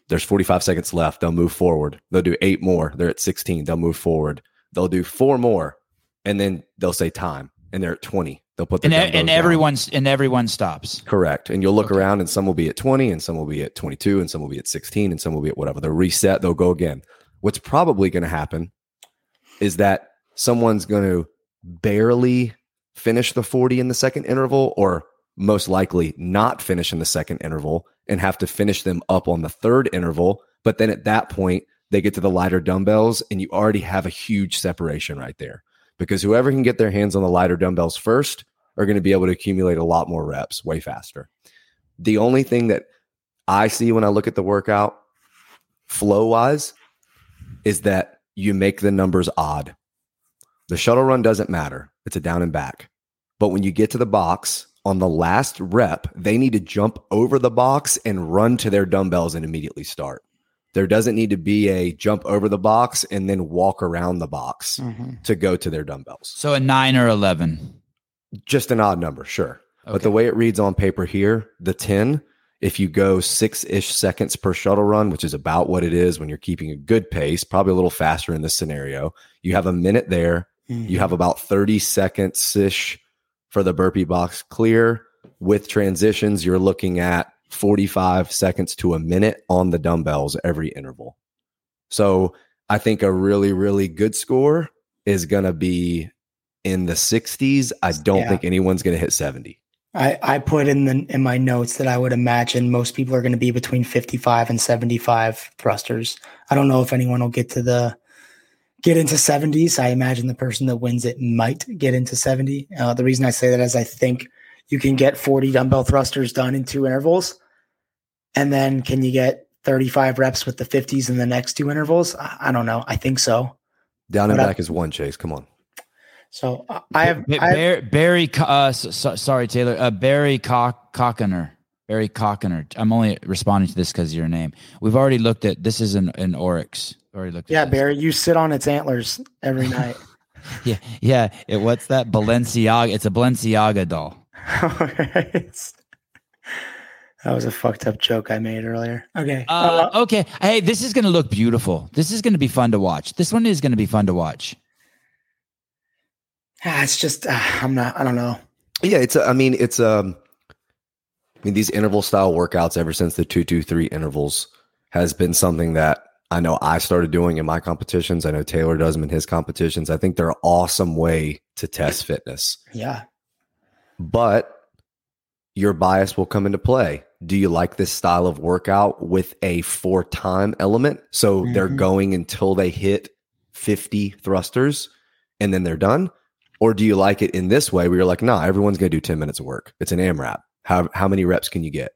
There's 45 seconds left. They'll move forward. They'll do eight more. They're at 16. They'll move forward. They'll do four more. And then they'll say time. And they're at 20. They'll put And, e- dumbbells down. everyone's and everyone stops. Correct. And you'll look Okay. around and some will be at 20 and some will be at 22 and some will be at 16 and some will be at whatever. They'll reset, they'll go again. What's probably going to happen is that someone's going to barely finish the 40 in the second interval or most likely not finish in the second interval and have to finish them up on the third interval. But then at that point, they get to the lighter dumbbells and you already have a huge separation right there because whoever can get their hands on the lighter dumbbells first are going to be able to accumulate a lot more reps way faster. The only thing that I see when I look at the workout flow wise is that you make the numbers odd. The shuttle run doesn't matter, it's a down and back. But when you get to the box on the last rep, they need to jump over the box and run to their dumbbells and immediately start. There doesn't need to be a jump over the box and then walk around the box Mhm. to go to their dumbbells. So a nine or eleven. Just an odd number, sure. But the way it reads on paper here, the 10, if you go six ish seconds per shuttle run, which is about what it is when you're keeping a good pace, probably a little faster in this scenario, you have a minute there. Mhm. You have about 30 seconds ish for the burpee box clear. With transitions, you're looking at 45 seconds to a minute on the dumbbells every interval. So I think a really, really good score is going to be in the 60s. I don't Yeah. think anyone's going to hit 70. I, I put in the in my notes that I would imagine most people are going to be between 55 and 75 thrusters. I don't know if anyone will get to the get into 70s. I imagine the person that wins it might get into 70. Uh, the reason I say that is I think you can get 40 dumbbell thrusters done in two intervals, and then can you get 35 reps with the 50s in the next two intervals? I, I don't know. I think so. Down and But I- back is one chase. Come on. So uh, I have, Ba- I have Barry, Barry uh, so, so- sorry, Taylor. Uh, Barry Cock Cockiner. Barry Cockiner. I'm only responding to this because of your name. We've already looked at this. Is an, an Oryx. Already looked. yeah, this. Barry. You sit on its antlers every <laughs> night. Yeah, yeah. It, what's that? Balenciaga. It's a Balenciaga doll. <laughs> It's- that was a fucked up joke I made earlier. Okay. Uh, Uh, okay. Hey, this is going to look beautiful. This is going to be fun to watch. This one is going to be fun to watch. ah, it's just uh, I'm not. I don't know. Yeah, it's. A, I mean, it's. Um, I mean, these interval style workouts ever since the two two three intervals has been something that I know I started doing in my competitions. I know Taylor does them in his competitions. I think they're an awesome way to test fitness, Yeah. but your bias will come into play. Do you like this style of workout with a four time element? So they're Mhm. going until they hit 50 thrusters and then they're done? Or do you like it in this way where you're like, nah, everyone's going to do 10 minutes of work? It's an AMRAP. How, how many reps can you get?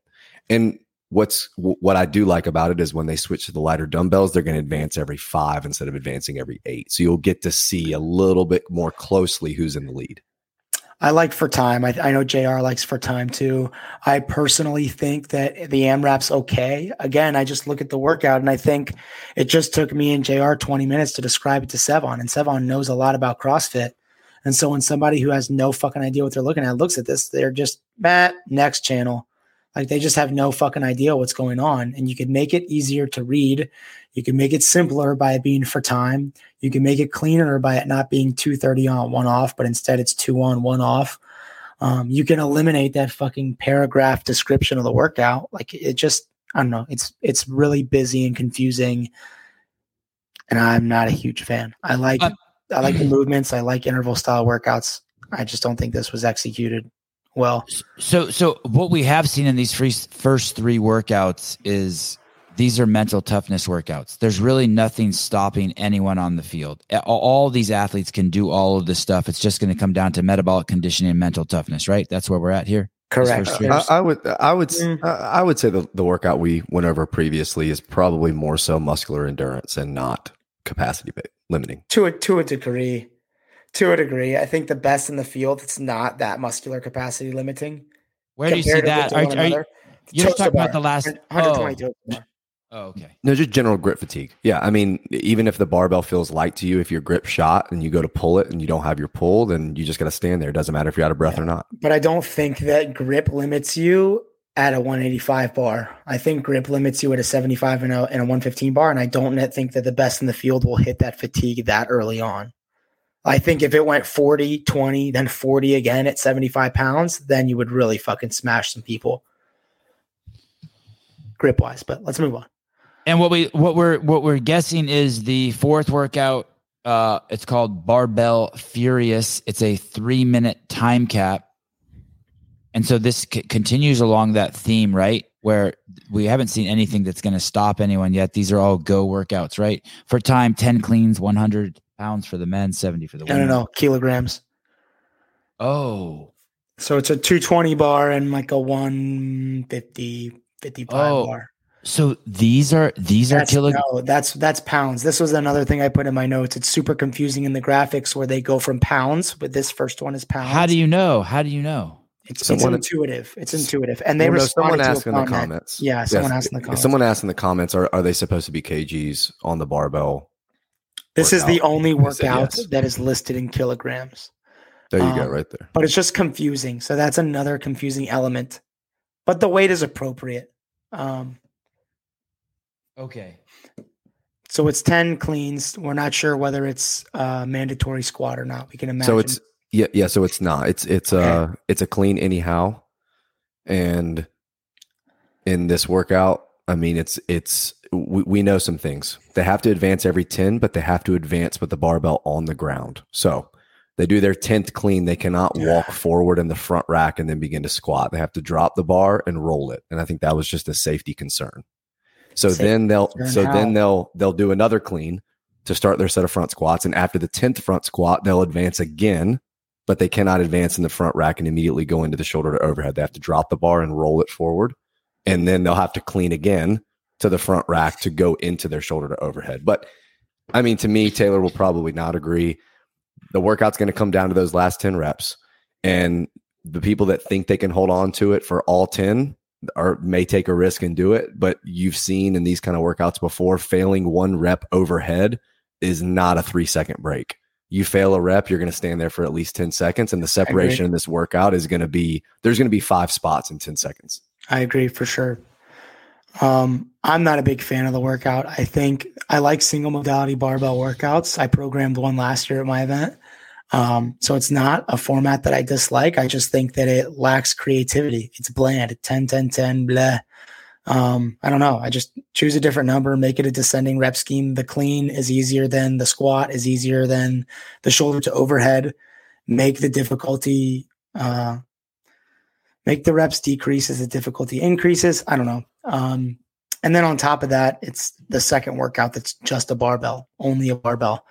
And what's what I do like about it is when they switch to the lighter dumbbells, they're going to advance every five instead of advancing every eight. So you'll get to see a little bit more closely who's in the lead. I like for time. I, I know JR likes for time too. I personally think that the AMRAP's okay. Again, I just look at the workout and I think it just took me and JR 20 minutes to describe it to Sevan. And Sevan knows a lot about CrossFit. And so when somebody who has no fucking idea what they're looking at looks at this, they're just, Matt, next channel. Like they just have no fucking idea what's going on. And you could make it easier to read. You can make it simpler by being for time. You can make it cleaner by it not being 230 on, one off, but instead it's two on, one off. Um, you can eliminate that fucking paragraph description of the workout. Like it just, I don't know. It's it's really busy and confusing, and I'm not a huge fan. I like Uh, I like the <clears throat> movements. I like interval style workouts. I just don't think this was executed well. So, so what we have seen in these free, first three workouts is these are mental toughness workouts. There's really nothing stopping anyone on the field. All, all these athletes can do all of this stuff. It's just going to come down to metabolic conditioning and mental toughness, right? That's where we're at here. Correct. first three. I, I would, I would, Mm. I I would say the, the workout we went over previously is probably more so muscular endurance and not capacity limiting. to a to a degree to a degree i think the best in the field it's not that muscular capacity limiting Where do you see that? to Are, are you, another. you're just Toes talking about the last. 120 Oh, toes to bar. Oh, okay. No, just general grip fatigue. Yeah, I mean, even if the barbell feels light to you, if your grip shot and you go to pull it and you don't have your pull, then you just got to stand there. It doesn't matter if you're out of breath or not. but i don't think that grip limits you at a 185 bar i think grip limits you at a 75 and a, and a 115 bar and i don't think that the best in the field will hit that fatigue that early on i think if it went 40 20 then 40 again at 75 pounds then you would really fucking smash some people grip wise but let's move on And what we what we're what we're guessing is the fourth workout. Uh, it's called Barbell Furious. It's a three minute time cap, and so this c- continues along that theme, right? Where we haven't seen anything that's going to stop anyone yet. These are all go workouts, right? For time, ten cleans, one hundred pounds for the men, seventy for the women. no no no kilograms Oh, So it's a 220 bar and like a 150, 55 Oh, bar. So these are these are That's, kilograms. no, that's that's pounds. This was another thing I put in my notes. It's super confusing in the graphics where they go from pounds, but this first one is pounds. How do you know? How do you know? It's, Someone- it's intuitive. It's intuitive, and they Well, no, someone to a asked in the comments. Yeah, someone Yes, asked in the comments. Someone asked in the comments, are, are they supposed to be kgs on the barbell? this is the only I workout yes. that is listed in kilograms, There you go, Um, right there. but it's just confusing. So that's another confusing element. But the weight is appropriate. Um, Okay. so it's ten cleans. We're not sure whether it's uh, mandatory squat or not. We can imagine. So it's yeah, yeah. So it's not. It's it's Okay. uh it's a clean anyhow, and in this workout, I mean, it's it's we, we know some things. They have to advance every ten, but they have to advance with the barbell on the ground. So they do their tenth clean. They cannot walk forward in the front rack and then begin to squat. They have to drop the bar and roll it. And I think that was just a safety concern. So then they'll so how? then they'll they'll do another clean to start their set of front squats. And after the 10th front squat, they'll advance again, but they cannot advance in the front rack and immediately go into the shoulder to overhead. They have to drop the bar and roll it forward. And then they'll have to clean again to the front rack to go into their shoulder to overhead. But I mean, to me, Taylor will probably not agree. The workout's going to come down to those last 10 reps. And the people that think they can hold on to it for all 10 or may take a risk and do it. But you've seen in these kind of workouts before, failing one rep overhead is not a three second break. You fail a rep, you're going to stand there for at least 10 seconds. And the separation in this workout is going to be there's going to be five spots in 10 seconds. I agree for sure. Um, I'm not a big fan of the workout. I think I like single modality barbell workouts. I programmed one last year at my event. Um, so it's not a format that I dislike. I just think that it lacks creativity. It's bland, 10, 10, 10, blah. Um, I don't know. I just choose a different number, make it a descending rep scheme. The clean is easier than the squat is easier than the shoulder to overhead. Make the difficulty, uh, make the reps decrease as the difficulty increases. I don't know. Um, and then on top of that, it's the second workout that's just a barbell, only a barbell.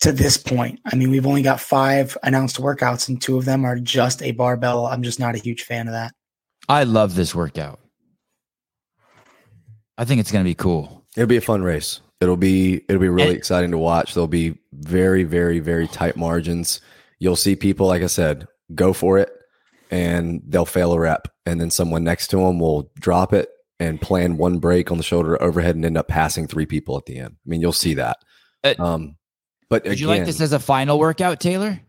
To this point, I mean, we've only got five announced workouts, and two of them are just a barbell. I'm just not a huge fan of that. I love this workout. I think it's going to be cool. It'll be a fun race. It'll be it'll be really And- exciting to watch. There'll be very very very tight margins. You'll see people like I said, go for it and they'll fail a rep and then someone next to them will drop it and plan one break on the shoulder overhead and end up passing three people at the end. I mean, you'll see that. Uh, um but Would again, you like this as a final workout, Taylor?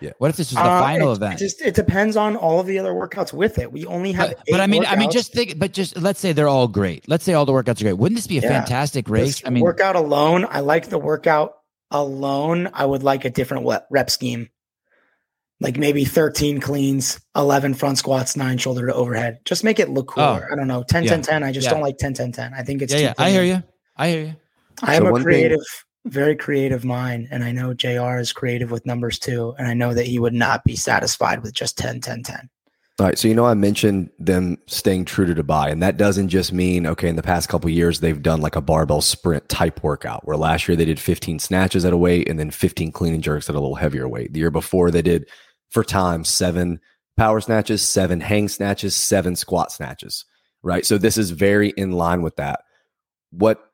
Yeah. What if this was the Uh, final it- event? It just it depends on all of the other workouts with it. We only have. but, but I eight mean, I mean, just think. But just let's say they're all great. Let's say all the workouts are great. Wouldn't this be a Yeah. fantastic race? This I mean, workout alone. I like the workout alone. I would like a different we- rep scheme, like maybe 13 cleans, 11 front squats, nine shoulder to overhead. Just make it look cooler. Oh. I don't know, 10, Yeah. 10, 10. I just Yeah. don't like 10, 10, 10. I think it's yeah, too yeah. I hear you. I hear you. I am So a one thing- creative, very creative mind, and I know JR is creative with numbers too. And I know that he would not be satisfied with just 10, 10, 10. All right, so you know I mentioned them staying true to Dubai, and that doesn't just mean okay. In the past couple years, they've done like a barbell sprint type workout. Where last year they did 15 snatches at a weight, and then 15 clean and jerks at a little heavier weight. The year before they did for time seven power snatches, seven hang snatches, seven squat snatches. Right, so this is very in line with that. What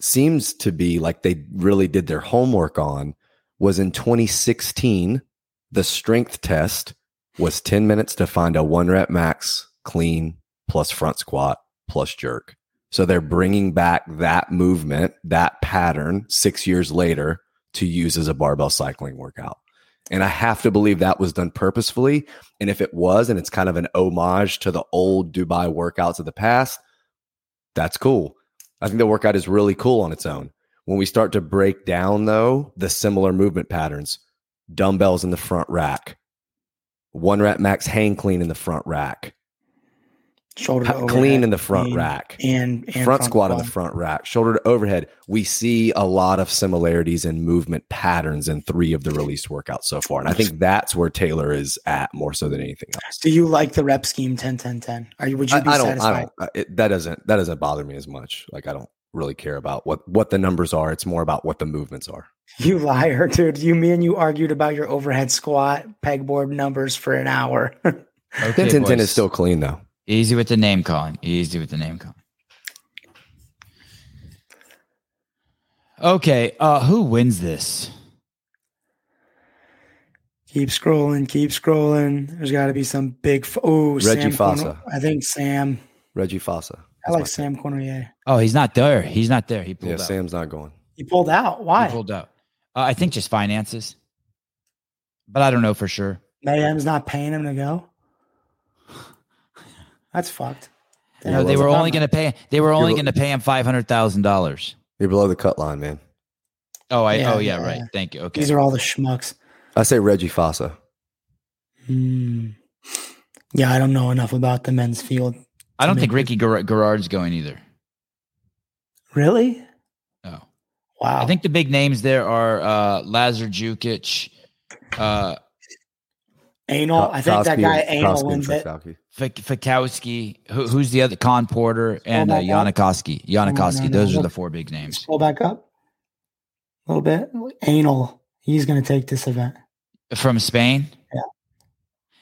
seems to be like they really did their homework on was in 2016 the strength test was 10 minutes to find a one rep max clean plus front squat plus jerk. So they're bringing back that movement, that pattern six years later to use as a barbell cycling workout. And I have to believe that was done purposefully. And if it was, and it's kind of an homage to the old Dubai workouts of the past, that's cool. I think the workout is really cool on its own. When we start to break down, though, the similar movement patterns, dumbbells in the front rack, one rep max hang clean in the front rack, Shoulder to clean in the front clean, rack, and, and front, squat in the front rack, shoulder to overhead. We see a lot of similarities in movement patterns in three of the released workouts so far. And I think that's where Taylor is at more so than anything else. Do you like the rep scheme 10 10 10? Are you would you be I don't, satisfied? I don't, it, that doesn't, that doesn't bother me as much. Like, I don't really care about what, what the numbers are. It's more about what the movements are. You liar, dude. You me and you argued about your overhead squat pegboard numbers for an hour. <laughs> Okay, 10 10 10 is still clean though. Easy with the name calling. Easy with the name calling. Okay, uh, who wins this? Keep scrolling, keep scrolling. There's got to be some big. F- oh, Reggie Sam Fasa. Corn- I think Sam. Reggie Fasa. I like Sam Cournoyer. Oh, he's not there. He's not there. He pulled Yeah, out. Sam's not going. He pulled out. Why? He pulled out. Uh, I think just finances, but I don't know for sure. Mayhem's not paying him to go. That's fucked. No, Yeah, they were That's only going to pay. They were only going to pay him five hundred thousand dollars. You're below the cut line, man. Oh, I. Yeah, oh, yeah, yeah. right. Thank you. Okay. These are all the schmucks. I say Reggie Fasa. Hmm. Yeah, I don't know enough about the men's field. I don't think Ricky Gar- Garard's going either. Really? No. Wow. I think the big names there are uh, Lazar Jukic, uh, anal. I think that guy anal Koski wins it. Trafalki. Fikowski. Who, who's the other? Con Porter and uh. Yanikoski. Yanikoski. no, no, Those are the four big names. Scroll back up a little bit. Anal. He's going to take this event. From Spain? Yeah.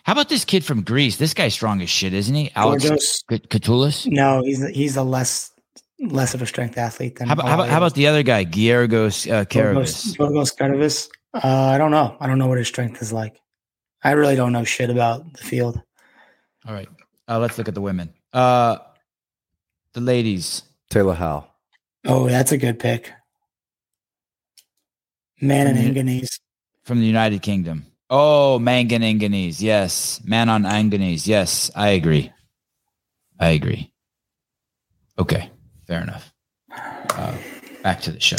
How about this kid from Greece? This guy's strong as shit, isn't he? Alex K- No, he's he's a less less of a strength athlete than. How about, how about, how about the other guy, Georgos uh, Karavis? Georgos Karavis? Uh, I don't know. I don't know what his strength is like. I really don't know shit about the field. All right. Uh, let's look at the women. Uh, the ladies. Taylor Howe. Oh, that's a good pick. Man and Mhm. Anganese. from the United Kingdom. Oh, Manganese. Yes. Man on Anganese. Yes, I agree. I agree. Okay, fair enough. Uh, back to the show.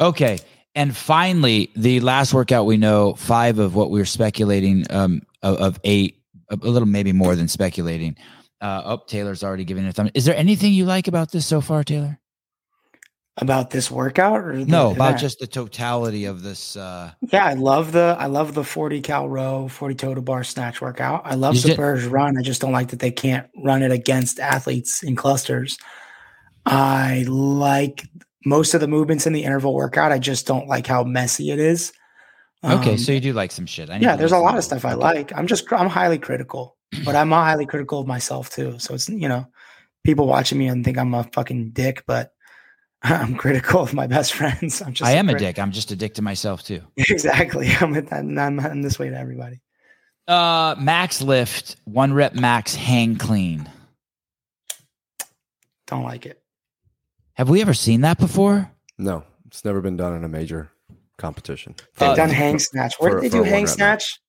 Okay. And finally, the last workout we know, five of what we are speculating um, of, of eight, a a little maybe more than speculating. Uh, oh, Taylor's already giving it a thumb. Is there anything you like about this so far, Taylor? About this workout or the No, about event? just the totality of this. Uh, Yeah, I love the I love the 40 cal row, 40 total bar snatch workout. I love the did- run. I just don't like that they can't run it against athletes in clusters. I like most of the movements in the interval workout. I just don't like how messy it is. Okay, Um, so you do like some shit. I yeah, there's a lot of stuff I like. I'm just I'm highly critical, but <clears throat> I'm highly critical of myself too. So it's you know, people watching me and think I'm a fucking dick, but <laughs> I'm critical of my best <laughs> friends. I'm just I am a crit- dick. I'm just a dick to myself too. <laughs> exactly. I'm, at that, I'm, I'm this way to everybody. Uh, max lift, one rep max hang clean. Don't like it. Have we ever seen that before? No, it's never been done in a major competition. They've Uh, done hang snatch. Where for- did they do hang one-rep snatch?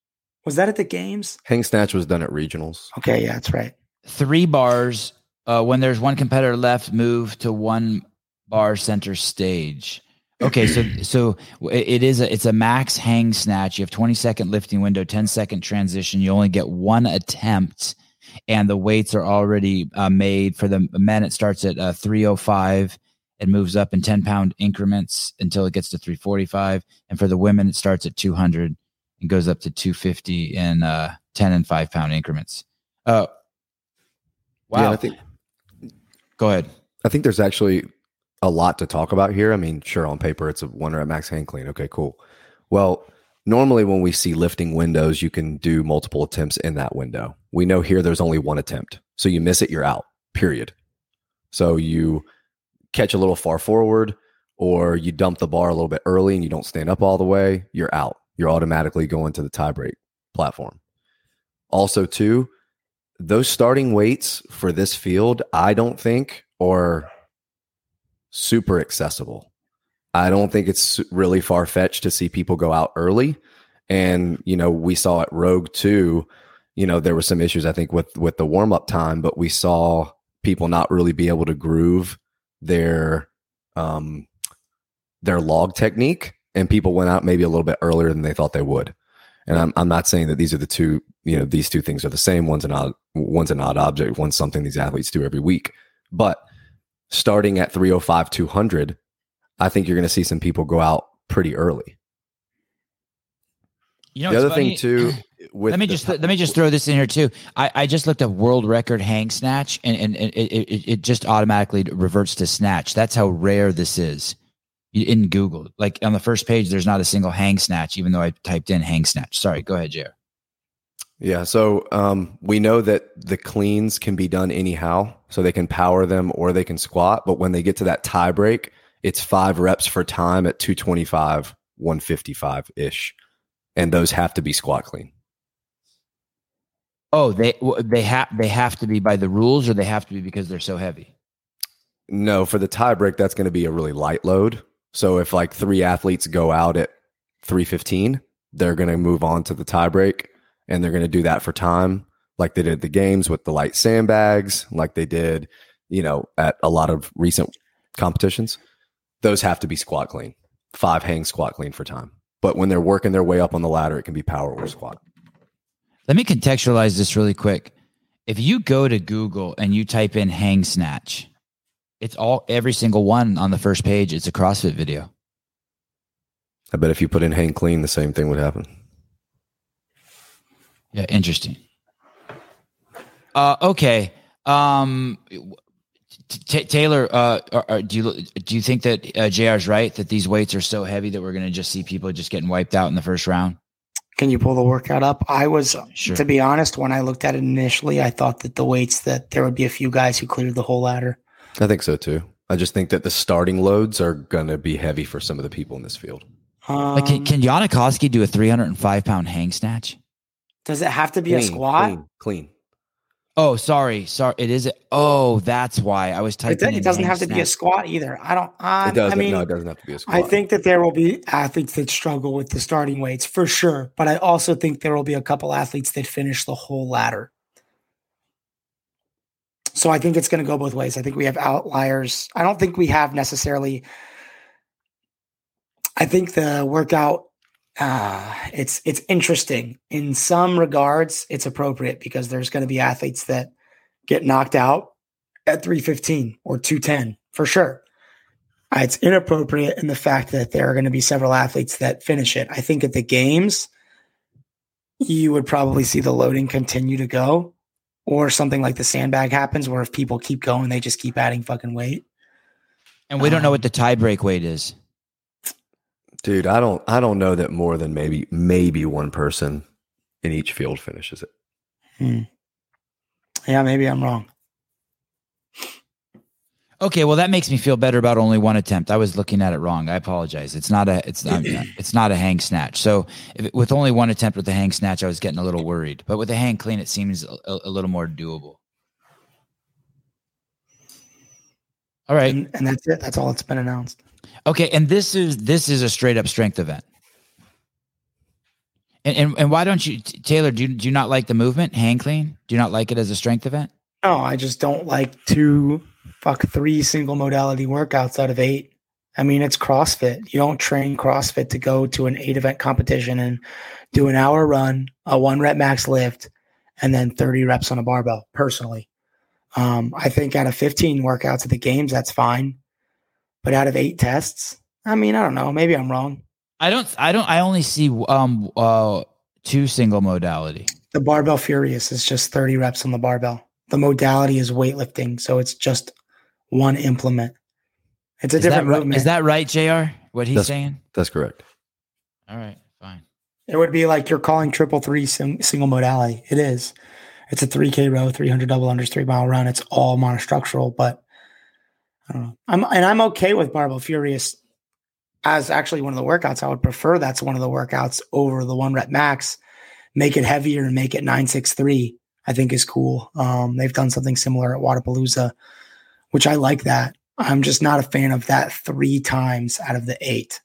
Was that at the games? Hang snatch was done at regionals. Okay, yeah, that's right. Three bars. Uh, when there's one competitor left, move to one bar center stage. Okay, so <clears throat> so it it is a it's a max hang snatch. You have 20 second lifting window, 10 second transition. You only get one attempt, and the weights are already uh, made for the men. It starts at uh, 305 and moves up in 10 pound increments until it gets to 345. And for the women, it starts at 200 and goes up to 250 in uh, 10 and five pound increments. Uh, wow. Yeah, I think Go ahead. I think there's actually a lot to talk about here. I mean, sure, on paper it's a one rep max hang clean. Okay, cool. Well, normally when we see lifting windows, you can do multiple attempts in that window. We know here there's only one attempt. So you miss it, you're out. Period. So you catch a little far forward or you dump the bar a little bit early and you don't stand up all the way, you're out. You're automatically going to the tie break platform. Also, too, those starting weights for this field, I don't think are super accessible. I don't think it's really far fetched to see people go out early. And, you know, we saw at Rogue too, you know, there were some issues, I think, with with the warm up time, but we saw people not really be able to groove their um their log technique and people went out maybe a little bit earlier than they thought they would. And I'm I'm not saying that these are the two, you know, these two things are the same. One's an odd one's an odd object, one's something these athletes do every week. But starting at 305 200, I think you're going to see some people go out pretty early. You know, the other funny? thing too <clears throat> let me the- just let me just throw this in here too. I, I just looked up world record hang snatch, and and, and it, it it just automatically reverts to snatch. That's how rare this is. In Google, like on the first page, there's not a single hang snatch, even though I typed in hang snatch. Sorry, go ahead, Jared. Yeah, so um, we know that the cleans can be done anyhow, so they can power them or they can squat. But when they get to that tie break, it's five reps for time at 225, 155 ish. and those have to be squat clean. Oh, they they have they have to be by the rules, or they have to be because they're so heavy. No, for the tie break, that's going to be a really light load. So if like three athletes go out at 315, they're going to move on to the tie break and they're going to do that for time, like they did the games with the light sandbags, like they did, you know, at a lot of recent competitions. Those have to be squat clean, five hang squat clean for time. But when they're working their way up on the ladder, it can be power or squat. Let me contextualize this really quick. If you go to Google and you type in hang snatch, it's all every single one on the first page. It's a CrossFit video. I bet if you put in hang clean, the same thing would happen. Yeah, interesting. Uh, okay. Um, T- Taylor, uh, are, do you do you think that uh, Jr. is right that these weights are so heavy that we're going to just see people just getting wiped out in the first round? Can you pull the workout up? I was, Sure. to be honest, when I looked at it initially, I thought that the weights that there would be a few guys who cleared the whole ladder. I think so too. I just think that the starting loads are going to be heavy for some of the people in this field. Um, Like, can, can Yanikowski do a 305 pound hang snatch? does it have to be a squat? Clean, clean. Oh, sorry, sorry. It is. Oh, that's why I was It, typing. do- it doesn't hang have to be a squat either. I don't. I, It doesn't. I mean, no, it doesn't have to be a squat. I think that there will be athletes that struggle with the starting weights for sure, but I also think there will be a couple athletes that finish the whole ladder. So I think it's going to go both ways. I think we have outliers. I don't think we have necessarily. I think the workout uh, it's it's interesting in some regards. It's appropriate because there's going to be athletes that get knocked out at 315 or 210 for sure. Uh, It's inappropriate in the fact that there are going to be several athletes that finish it. I think at the games, you would probably see the loading continue to go, or something like the sandbag happens, where if people keep going, they just keep adding fucking weight. And we don't know what the tie break weight is. Dude, I don't. I don't know that more than maybe maybe one person in each field finishes it. Hmm. Yeah, maybe I'm wrong. Okay, well that makes me feel better about only one attempt. I was looking at it wrong. I apologize. It's not a it's not <clears throat> it's not a hang snatch. So if it, with only one attempt with the hang snatch, I was getting a little worried. But with the hang clean, it seems a, a little more doable. All right. And, and that's it. That's all that's been announced. Okay, and this is this is a straight up strength event. And and, and why don't you Taylor, do you, do you not like the movement, hand clean? Do you not like it as a strength event? No, I just don't like two, fuck three single modality workouts out of eight. I mean, it's CrossFit. You don't train CrossFit to go to an eight event competition and do an hour run, a one rep max lift, and then 30 reps on a barbell, personally. Um, I think out of 15 workouts at the games, that's fine. But out of eight tests, I mean, I don't know. Maybe I'm wrong. I don't I don't I only see um uh two single modality. The barbell furious is just 30 reps on the barbell. The modality is weightlifting, so it's just one implement. It's a Is that, different right, movement. is that right, JR? What he's That's- saying? That's correct. All right, fine. It would be like you're calling triple three sing- single modality. It is. It's a 3K row, 300 double unders, three mile run. It's all monostructural, but I don't know. I'm and I'm okay with barbell furious as actually one of the workouts. I would prefer that's one of the workouts over the one rep max. Make it heavier and make it 963. I think is cool. Um, they've done something similar at Wodapalooza, which I like that. I'm just not a fan of that three times out of the eight.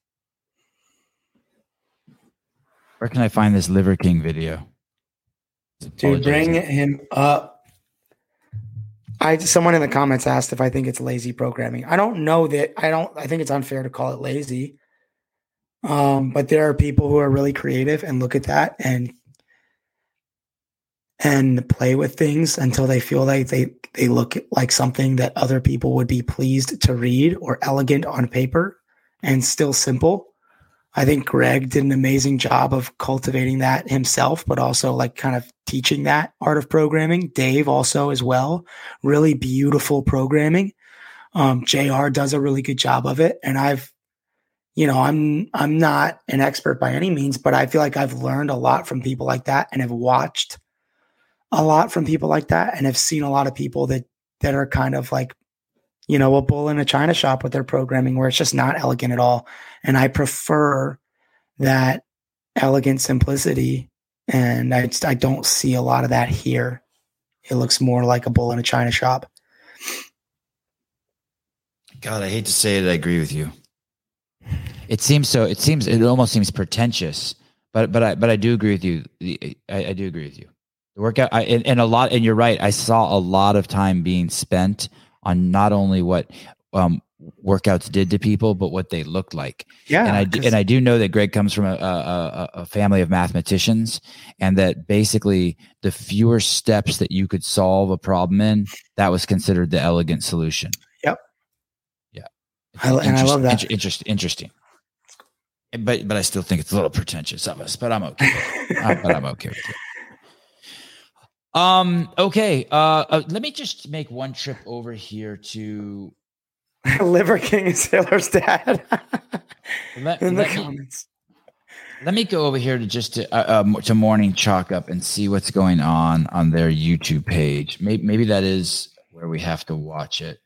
Where can I find this Liver King video? Dude, bring him up. I someone in the comments asked if I think it's lazy programming. I don't know that. I don't. I think it's unfair to call it lazy. Um, but there are people who are really creative and look at that and and play with things until they feel like they they look like something that other people would be pleased to read or elegant on paper and still simple. I think Greg did an amazing job of cultivating that himself, but also like kind of teaching that art of programming. Dave also as well, really beautiful programming. Um, Jr. does a really good job of it, and I've, you know, I'm I'm not an expert by any means, but I feel like I've learned a lot from people like that, and have watched a lot from people like that, and have seen a lot of people that that are kind of like, you know, a bull in a china shop with their programming, where it's just not elegant at all. And I prefer that elegant simplicity, and I just, I don't see a lot of that here. It looks more like a bull in a china shop. God, I hate to say it, I agree with you. It seems so. It seems it almost seems pretentious, but but I but I do agree with you. I, I do agree with you. The workout, I, and, and a lot, and you're right. I saw a lot of time being spent on not only what um, workouts did to people, but what they looked like. Yeah, and I do, and I do know that Greg comes from a, a, a family of mathematicians, and that basically the fewer steps that you could solve a problem in, that was considered the elegant solution. Yep. Yeah, I, and I love that. Inter- interesting. Interesting. But but I still think it's a little pretentious of us. But I'm okay. uh, <laughs> but I'm okay with it. Um. Okay. Uh, uh. Let me just make one trip over here to <laughs> Liver King is Taylor's dad. <laughs> let, in the comments. Me, let me go over here to just to, uh, uh, to Morning Chalk Up and see what's going on on their YouTube page. Maybe, maybe that is where we have to watch it.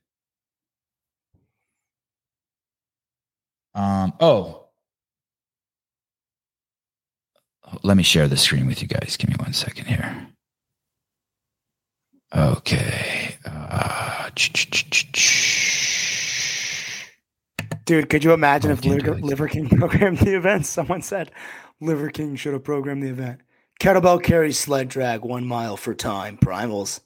Um. Oh. Let me share the screen with you guys. Give me one second here. Okay. Uh, Dude, could you imagine if Liver, Liver King <laughs> programmed the event? Someone said Liver King should have programmed the event. Kettlebell carry sled drag one mile for time. Primals.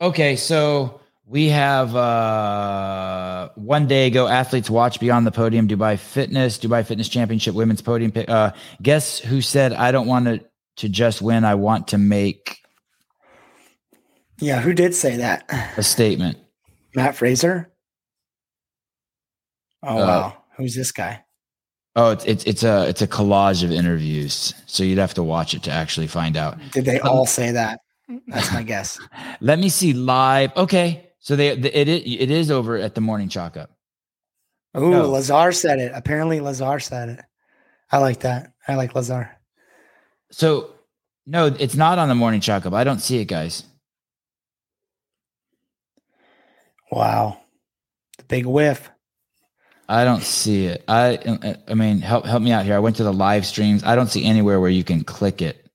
Okay, so we have uh, one day ago. Athletes watch beyond the podium. Dubai Fitness, Dubai Fitness Championship Women's Podium. Uh, guess who said I don't want to to just win. I want to make. Yeah, who did say that? A statement. Matt Fraser. Oh uh, wow, who's this guy? Oh, it's, it's it's a it's a collage of interviews, so you'd have to watch it to actually find out. Did they all say that? That's my <laughs> guess. Let me see live. Okay, so they, they it it is over at the morning chalk up. Oh, no. Lazar said it. Apparently, Lazar said it. I like that. I like Lazar. So no, it's not on the morning chalk up. I don't see it, guys. Wow, the big whiff. I don't see it. I I mean, help help me out here. I went to the live streams. I don't see anywhere where you can click it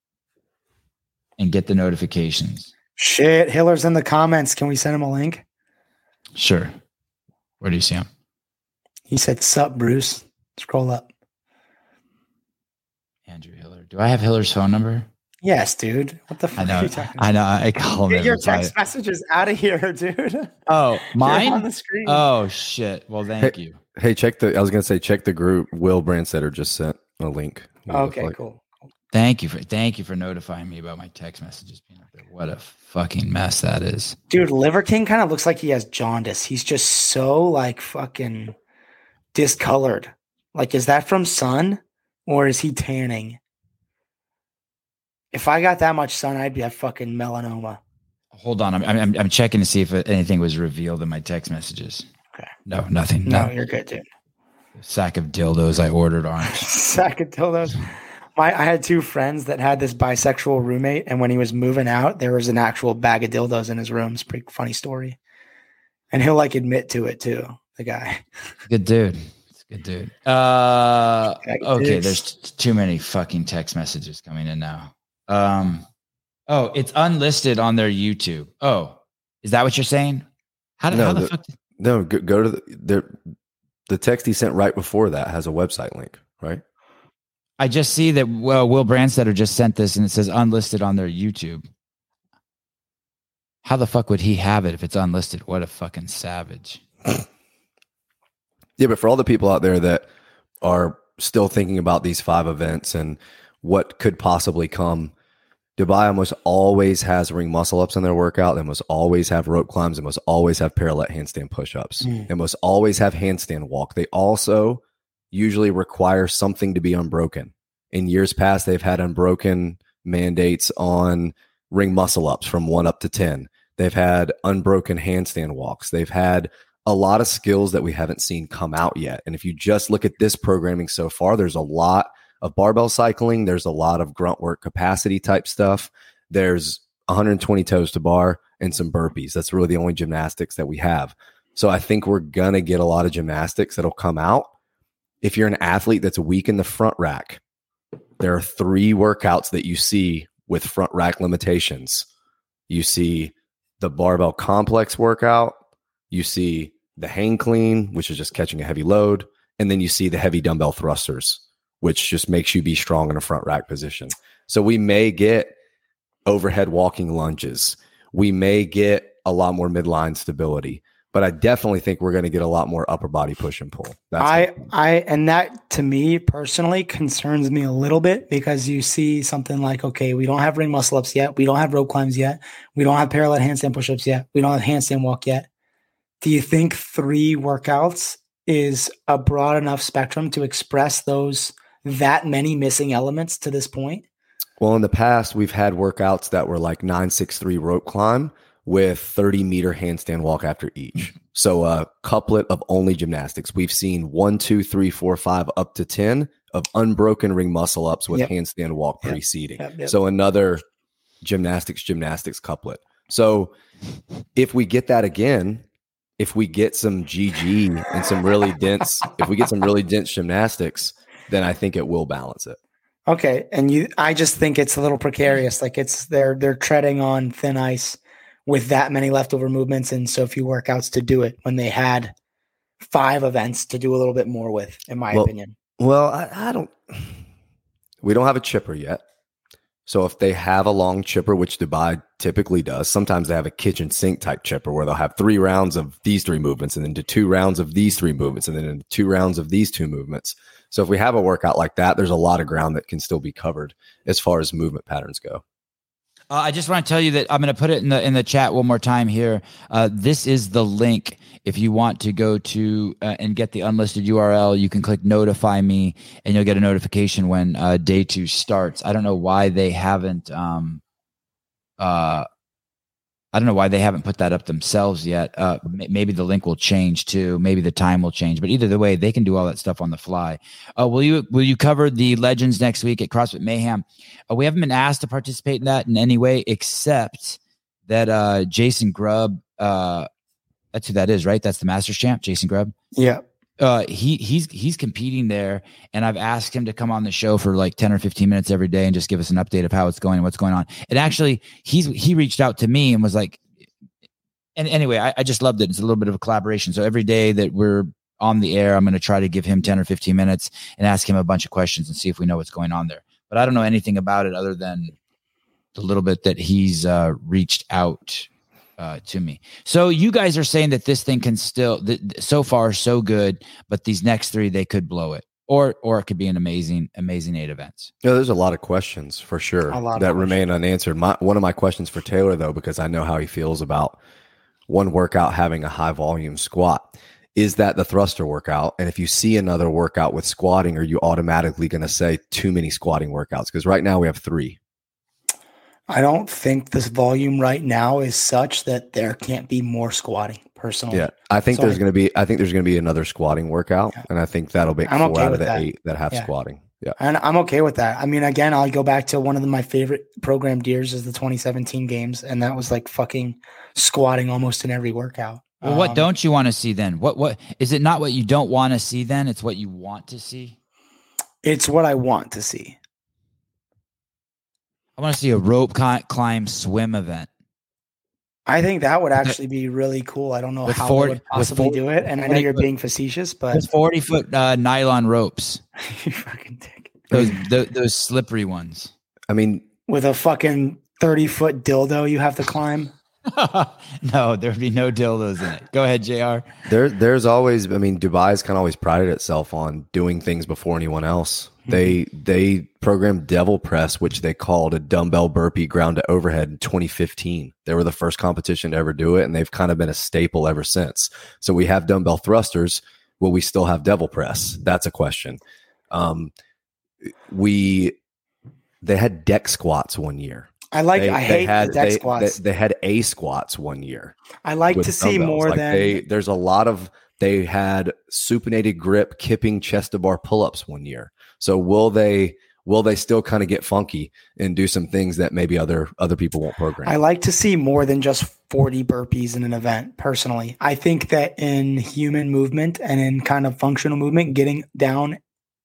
and get the notifications. Shit, Hiller's in the comments. Can we send him a link? Sure. Where do you see him? He said, "Sup, Bruce." Scroll up. Andrew Hiller. Do I have Hiller's phone number? Yes, dude. What the fuck I know, are you talking about? I know. I call Get your text messages out of here, <laughs> dude. Oh, <laughs> mine? on the screen. Oh shit. Well, thank hey, you. Hey, check the. I was gonna say check the group. Will Brandstetter just sent a link. Okay, like. cool. Thank you for thank you for notifying me about my text messages being up there. What a fucking mess that is, dude. Liver King kind of looks like he has jaundice. He's just so like fucking discolored. Like, is that from sun or is he tanning? If I got that much sun, I'd be a fucking melanoma. Hold on, I'm I'm, I'm checking to see if anything was revealed in my text messages. Okay. No, nothing. No, no. you're good, dude. Sack of dildos I ordered on. <laughs> Sack of dildos. My I had two friends that had this bisexual roommate, and when he was moving out, there was an actual bag of dildos in his room. It's pretty funny story. And he'll like admit to it too, the guy. Good dude. Good dude. Uh okay, there's t- too many fucking text messages coming in now. Um oh, it's unlisted on their YouTube. Oh, is that what you're saying? How, did, no, how the, the fuck did- no, go, go to the, the the text he sent right before that has a website link, right? I just see that well, Will Brandstetter just sent this and it says unlisted on their YouTube. How the fuck would he have it if it's unlisted? What a fucking savage. <laughs> yeah, but for all the people out there that are still thinking about these five events and what could possibly come, Dubai almost always has ring muscle ups in their workout. They must always have rope climbs. They must always have parallel handstand push ups. Mm. They must always have handstand walk. They also usually require something to be unbroken. In years past, they've had unbroken mandates on ring muscle ups from one up to 10. They've had unbroken handstand walks. They've had a lot of skills that we haven't seen come out yet. And if you just look at this programming so far, there's a lot of barbell cycling. There's a lot of grunt work capacity type stuff. There's 120 toes to bar and some burpees. That's really the only gymnastics that we have. So I think we're going to get a lot of gymnastics that'll come out. If you're an athlete that's weak in the front rack, there are three workouts that you see with front rack limitations. You see the barbell complex workout, you see the hang clean, which is just catching a heavy load, and then you see the heavy dumbbell thrusters, which just makes you be strong in a front rack position. So we may get overhead walking lunges. We may get a lot more midline stability but I definitely think we're going to get a lot more upper body push and pull. That's I, I, and that to me personally concerns me a little bit because you see something like, okay, we don't have ring muscle ups yet. We don't have rope climbs yet. We don't have parallel handstand push ups yet. We don't have handstand walk yet. Do you think three workouts is a broad enough spectrum to express those that many missing elements to this point? Well, in the past, we've had workouts that were like 963 rope climb with 30 meter handstand walk after each. Mm-hmm. So a couplet of only gymnastics. We've seen one, two, three, four, five, up to 10 of unbroken ring muscle ups with yep. handstand walk yep. preceding. Yep, so another gymnastics, gymnastics couplet. So if we get that again, if we get some GG and some really dense, if we get some really dense gymnastics, then I think it will balance it. Okay, and you, I just think it's a little precarious. Like it's they're they're treading on thin ice with that many leftover movements and so few workouts to do it when they had five events to do a little bit more with, in my well, opinion. Well, I, I, don't. We don't have a chipper yet. So if they have a long chipper, which Dubai typically does, sometimes they have a kitchen sink type chipper where they'll have three rounds of these three movements and then to two rounds of these three movements and then two rounds of these two movements. So if we have a workout like that, there's a lot of ground that can still be covered as far as movement patterns go. Uh, I just want to tell you that I'm going to put it in the in the chat one more time here. Uh, this is the link if you want to go to uh, and get the unlisted URL. You can click notify me, and you'll get a notification when uh, day two starts. I don't know why they haven't um, uh, I don't know why they haven't put that up themselves yet. Uh, maybe the link will change too. Maybe the time will change. But either the way, they can do all that stuff on the fly. Uh, will you will you cover the legends next week at CrossFit Mayhem? Uh, we haven't been asked to participate in that in any way, except that uh, Jason Grubb. Uh, that's who that is, right? That's the Masters champ, Jason Grubb. Yeah uh he he's he's competing there and i've asked him to come on the show for like 10 or 15 minutes every day and just give us an update of how it's going and what's going on. And actually he's he reached out to me and was like and anyway I, I just loved it. It's a little bit of a collaboration. So every day that we're on the air i'm going to try to give him 10 or 15 minutes and ask him a bunch of questions and see if we know what's going on there. But i don't know anything about it other than the little bit that he's uh reached out uh, to me. So you guys are saying that this thing can still, th- so far, so good, but these next three they could blow it, or or it could be an amazing, amazing eight events. Yeah, there's a lot of questions for sure that remain unanswered. My one of my questions for Taylor though, because I know how he feels about one workout having a high volume squat. Is that the thruster workout? And if you see another workout with squatting, are you automatically going to say too many squatting workouts? Because right now we have three. I don't think this volume right now is such that there can't be more squatting. Personally, yeah, I think so there's going to be. I think there's going to be another squatting workout, yeah. and I think that'll be I'm four okay out of the that. eight that have yeah. squatting. Yeah, and I'm okay with that. I mean, again, I'll go back to one of the, my favorite programmed years is the 2017 games, and that was like fucking squatting almost in every workout. Well, um, what don't you want to see then? What what is it? Not what you don't want to see then? It's what you want to see. It's what I want to see. I want to see a rope climb swim event. I think that would actually be really cool. I don't know with how 40, they would possibly 40, do it, and I know you're foot, being facetious, but forty foot uh, nylon ropes. <laughs> you fucking dick. Those, those those slippery ones. I mean, with a fucking thirty foot dildo, you have to climb. <laughs> no, there'd be no dildos in it. Go ahead, Jr. There, there's always. I mean, Dubai's kind of always prided itself on doing things before anyone else. They they programmed Devil Press, which they called a dumbbell burpee ground to overhead in 2015. They were the first competition to ever do it, and they've kind of been a staple ever since. So we have dumbbell thrusters. Will we still have Devil Press? That's a question. Um, we they had deck squats one year I like. They, I hate had, the deck they, squats. They, they, had A squats one year. I like to see more like than they. There's a lot of. They had supinated grip, kipping chest to bar pull ups one year. So will they? Will they still kind of get funky and do some things that maybe other other people won't program? I like to see more than just 40 burpees in an event. Personally, I think that in human movement and in kind of functional movement, getting down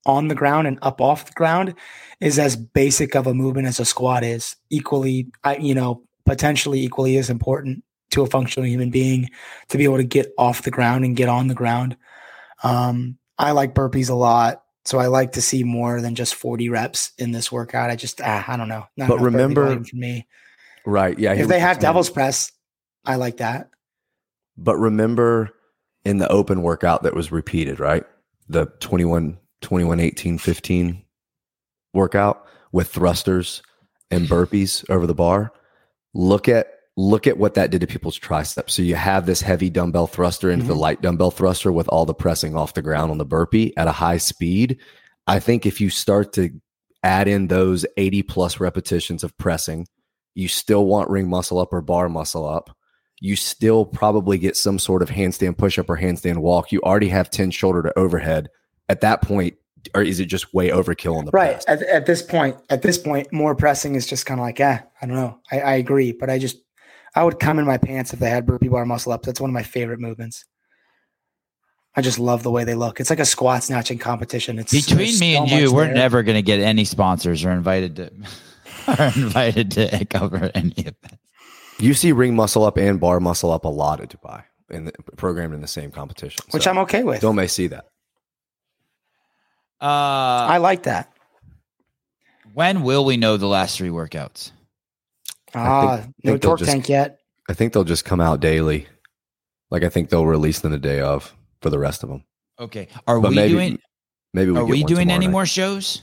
on the ground and up off the ground is as basic of a movement as a squat is. Equally, I you know, potentially equally as important to a functional human being to be able to get off the ground and get on the ground. Um, I like burpees a lot. So I like to see more than just 40 reps in this workout. I just, ah, I don't know. Not but remember, for me, right? Yeah. If they have devil's press, I like that. But remember in the open workout that was repeated, right? The 21, 21, 18, 15 workout with thrusters and burpees over the bar. Look at look at what that did to people's triceps. So you have this heavy dumbbell thruster into mm-hmm. the light dumbbell thruster with all the pressing off the ground on the burpee at a high speed. I think if you start to add in those 80 plus repetitions of pressing, you still want ring muscle up or bar muscle up. You still probably get some sort of handstand push up or handstand walk. You already have 10 shoulder to overhead. At that point, or is it just way overkill on the right at, at, this point at this point more pressing is just kind of like yeah i don't know I, I, agree but i just I would come in my pants if they had burpee bar muscle ups. That's one of my favorite movements. I just love the way they look. It's like a squat snatching competition. It's between me so and you. We're there. never going to get any sponsors or invited to <laughs> are invited to <laughs> cover any of that. You see ring muscle up and bar muscle up a lot at Dubai in the, programmed in the same competition, which so I'm okay with. Don't may see that. Uh, I like that. When will we know the last three workouts? Ah, think, no torque just, tank yet. I think they'll just come out daily. Like I think they'll release them the day of for the rest of them. Okay. Are but we maybe, doing? Maybe we are we doing any night. more shows?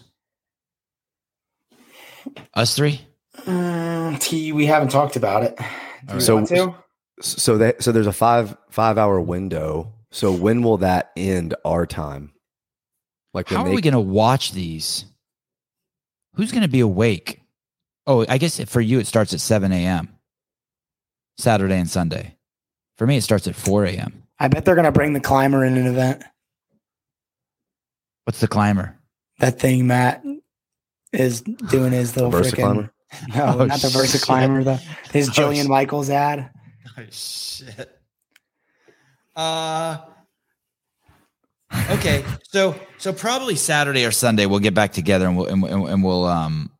Us three. Mm, T, we haven't talked about it. so, so that so there's a five five hour window. So when will that end our time? Like how are we going to watch these? Who's going to be awake? Oh, I guess for you, it starts at 7 a.m. Saturday and Sunday. For me, it starts at 4 a.m. I bet they're going to bring the climber in an event. What's the climber? That thing Matt is doing his little Versa freaking. No, oh, not the Versa climber. The his oh, Jillian oh, Michaels ad. Oh shit. Uh. <laughs> Okay, so so probably Saturday or Sunday we'll get back together and we'll and, and we'll um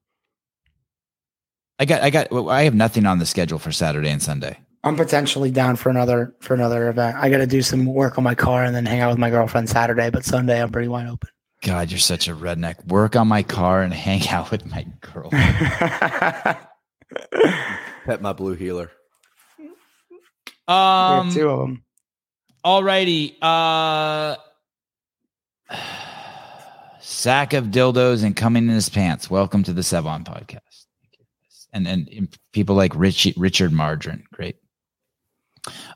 I got, I got, I have nothing on the schedule for Saturday and Sunday. I'm potentially down for another for another event. I got to do some work on my car and then hang out with my girlfriend Saturday. But Sunday, I'm pretty wide open. God, you're such a redneck. Work on my car and <laughs> hang out with my girl. <laughs> Pet my blue heeler. Um, two of them. Alrighty. Uh, <sighs> sack of dildos and coming in his pants. Welcome to the Sevan podcast and and people like Rich, Richard Margarine. Great.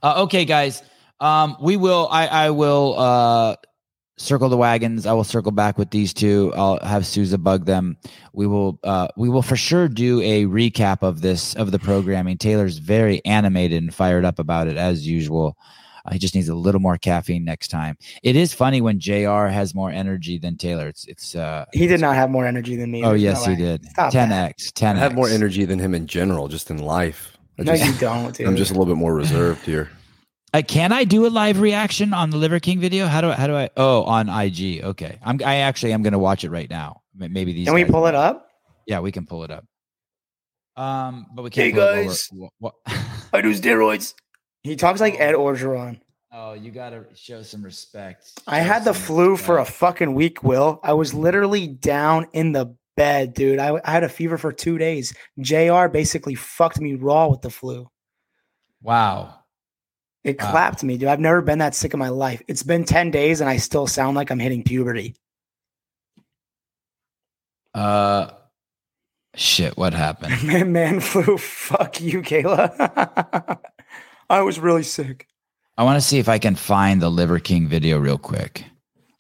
Uh, okay, guys. Um, we will. I I will uh, circle the wagons. I will circle back with these two. I'll have Souza bug them. We will. Uh, we will for sure do a recap of this of the programming. Taylor's very animated and fired up about it as usual. Uh, he just needs a little more caffeine next time. It is funny when Jr. has more energy than Taylor. It's it's. uh He did not have more energy than me. Oh yes, no he did. Ten x, ten. I have more energy than him in general, just in life. I no, you don't. Dude. I'm just a little bit more reserved here. Uh, can I do a live reaction on the Liver King video? How do I? How do I? Oh, on IG. Okay, I'm. I actually am going to watch it right now. Maybe these. Can we pull it up? Yeah, we can pull it up. Um, but we can't. Hey guys, what? I do steroids. He talks like Ed Orgeron. Oh, you got to show some respect. Show I had the flu respect. for a fucking week, Will. I was literally down in the bed, dude. I, I had a fever for two days. JR basically fucked me raw with the flu. Wow. It wow. clapped me, dude. I've never been that sick in my life. It's been 10 days and I still sound like I'm hitting puberty. Uh, shit, what <laughs> happened? man, man flu. <laughs> Fuck you, Kayla. <laughs> I was really sick. I want to see if I can find the Liver King video real quick.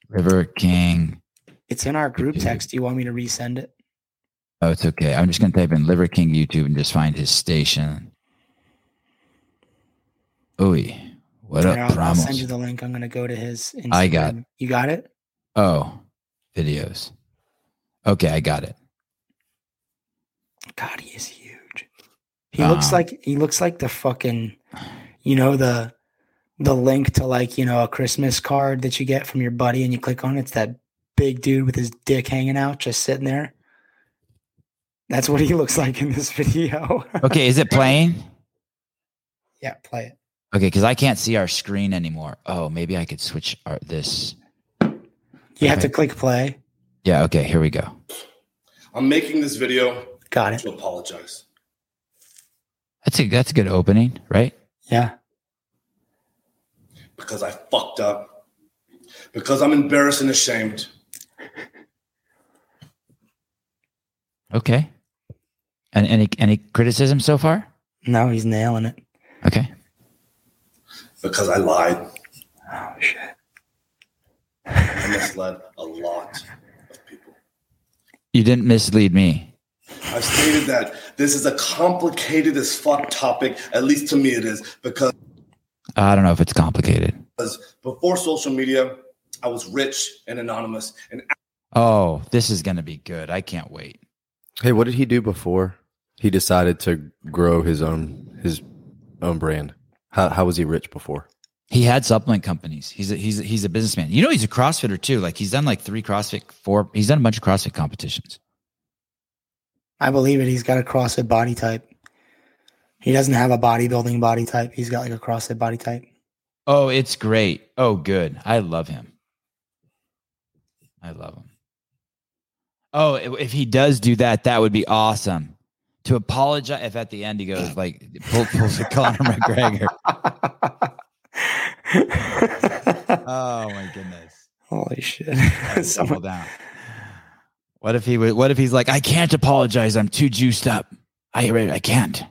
Liver King. It's in our group text. Do you want me to resend it? Oh, it's okay. I'm just going to type in Liver King YouTube and just find his station. Ooh, what up, I'll, I'll send you the link. I'm going to go to his Instagram. I got You got it? Oh, videos. Okay, I got it. God, he is huge. He um, looks like he looks like the fucking, you know the the link to like you know a Christmas card that you get from your buddy, and you click on it, it's that big dude with his dick hanging out, just sitting there. That's what he <laughs> looks like in this video. <laughs> Okay, is it playing? yeah, play it. Okay, because I can't see our screen anymore. Oh, maybe I could switch our, this. You have to click play. Yeah. Okay. Here we go. I'm making this video Got it. to apologize. That's a that's a good opening, right? Yeah. because I fucked up, because I'm embarrassed and ashamed. Okay. And any any criticism so far? No, he's nailing it. Okay. because I lied. Oh shit. I misled a lot of people. You didn't mislead me. I've stated that this is a complicated as fuck topic, at least to me it is, because I don't know if it's complicated. Because before social media, I was rich and anonymous. And Oh, this is gonna be good. I can't wait. Hey, what did he do before he decided to grow his own his own brand? How how was he rich before? He had supplement companies. He's a, he's a, he's a businessman. You know, he's a CrossFitter too. Like he's done like three CrossFit, four. He's done a bunch of CrossFit competitions. I believe it. He's got a CrossFit body type. He doesn't have a bodybuilding body type. He's got like a CrossFit body type. Oh, it's great. Oh, good. I love him. I love him. Oh, if he does do that, that would be awesome. To apologize if at the end he goes like pull, pulls a Conor <laughs> McGregor. <laughs> Oh my goodness. Holy shit. <laughs> Someone- down. What if he would? What if he's like, I can't apologize. I'm too juiced up. I I can't.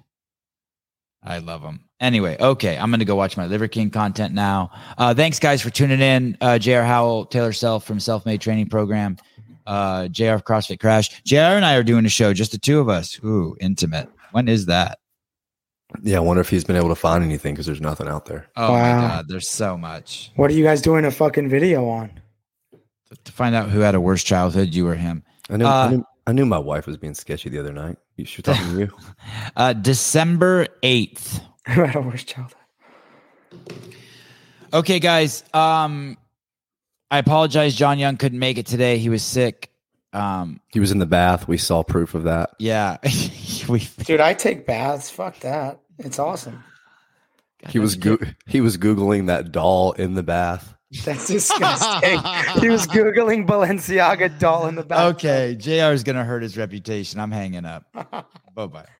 I love him. Anyway, okay, I'm gonna go watch my Liver King content now. Uh, thanks guys for tuning in. Uh, Jr. Howell, Taylor Self from Self Made Training Program, uh, Jr. CrossFit Crash. Jr. and I are doing a show, just the two of us. Ooh, intimate. When is that? Yeah, I wonder if he's been able to find anything because there's nothing out there. Oh Wow. my god, there's so much what are you guys doing a fucking video on? to find out who had a worse childhood, you or him. I knew, Uh, I knew I knew my wife was being sketchy the other night. You should talk to you. <laughs> Uh, December eighth. Who had a worse childhood? Okay, guys. Um, I apologize. John Young couldn't make it today. He was sick. Um, He was in the bath. We saw proof of that. yeah, <laughs> we. Dude, I take baths. Fuck that. It's awesome. He was go- he was googling that doll in the bath. That's disgusting. he was Googling Balenciaga doll in the back. Okay, Jr. is gonna hurt his reputation. I'm hanging up. bye bye.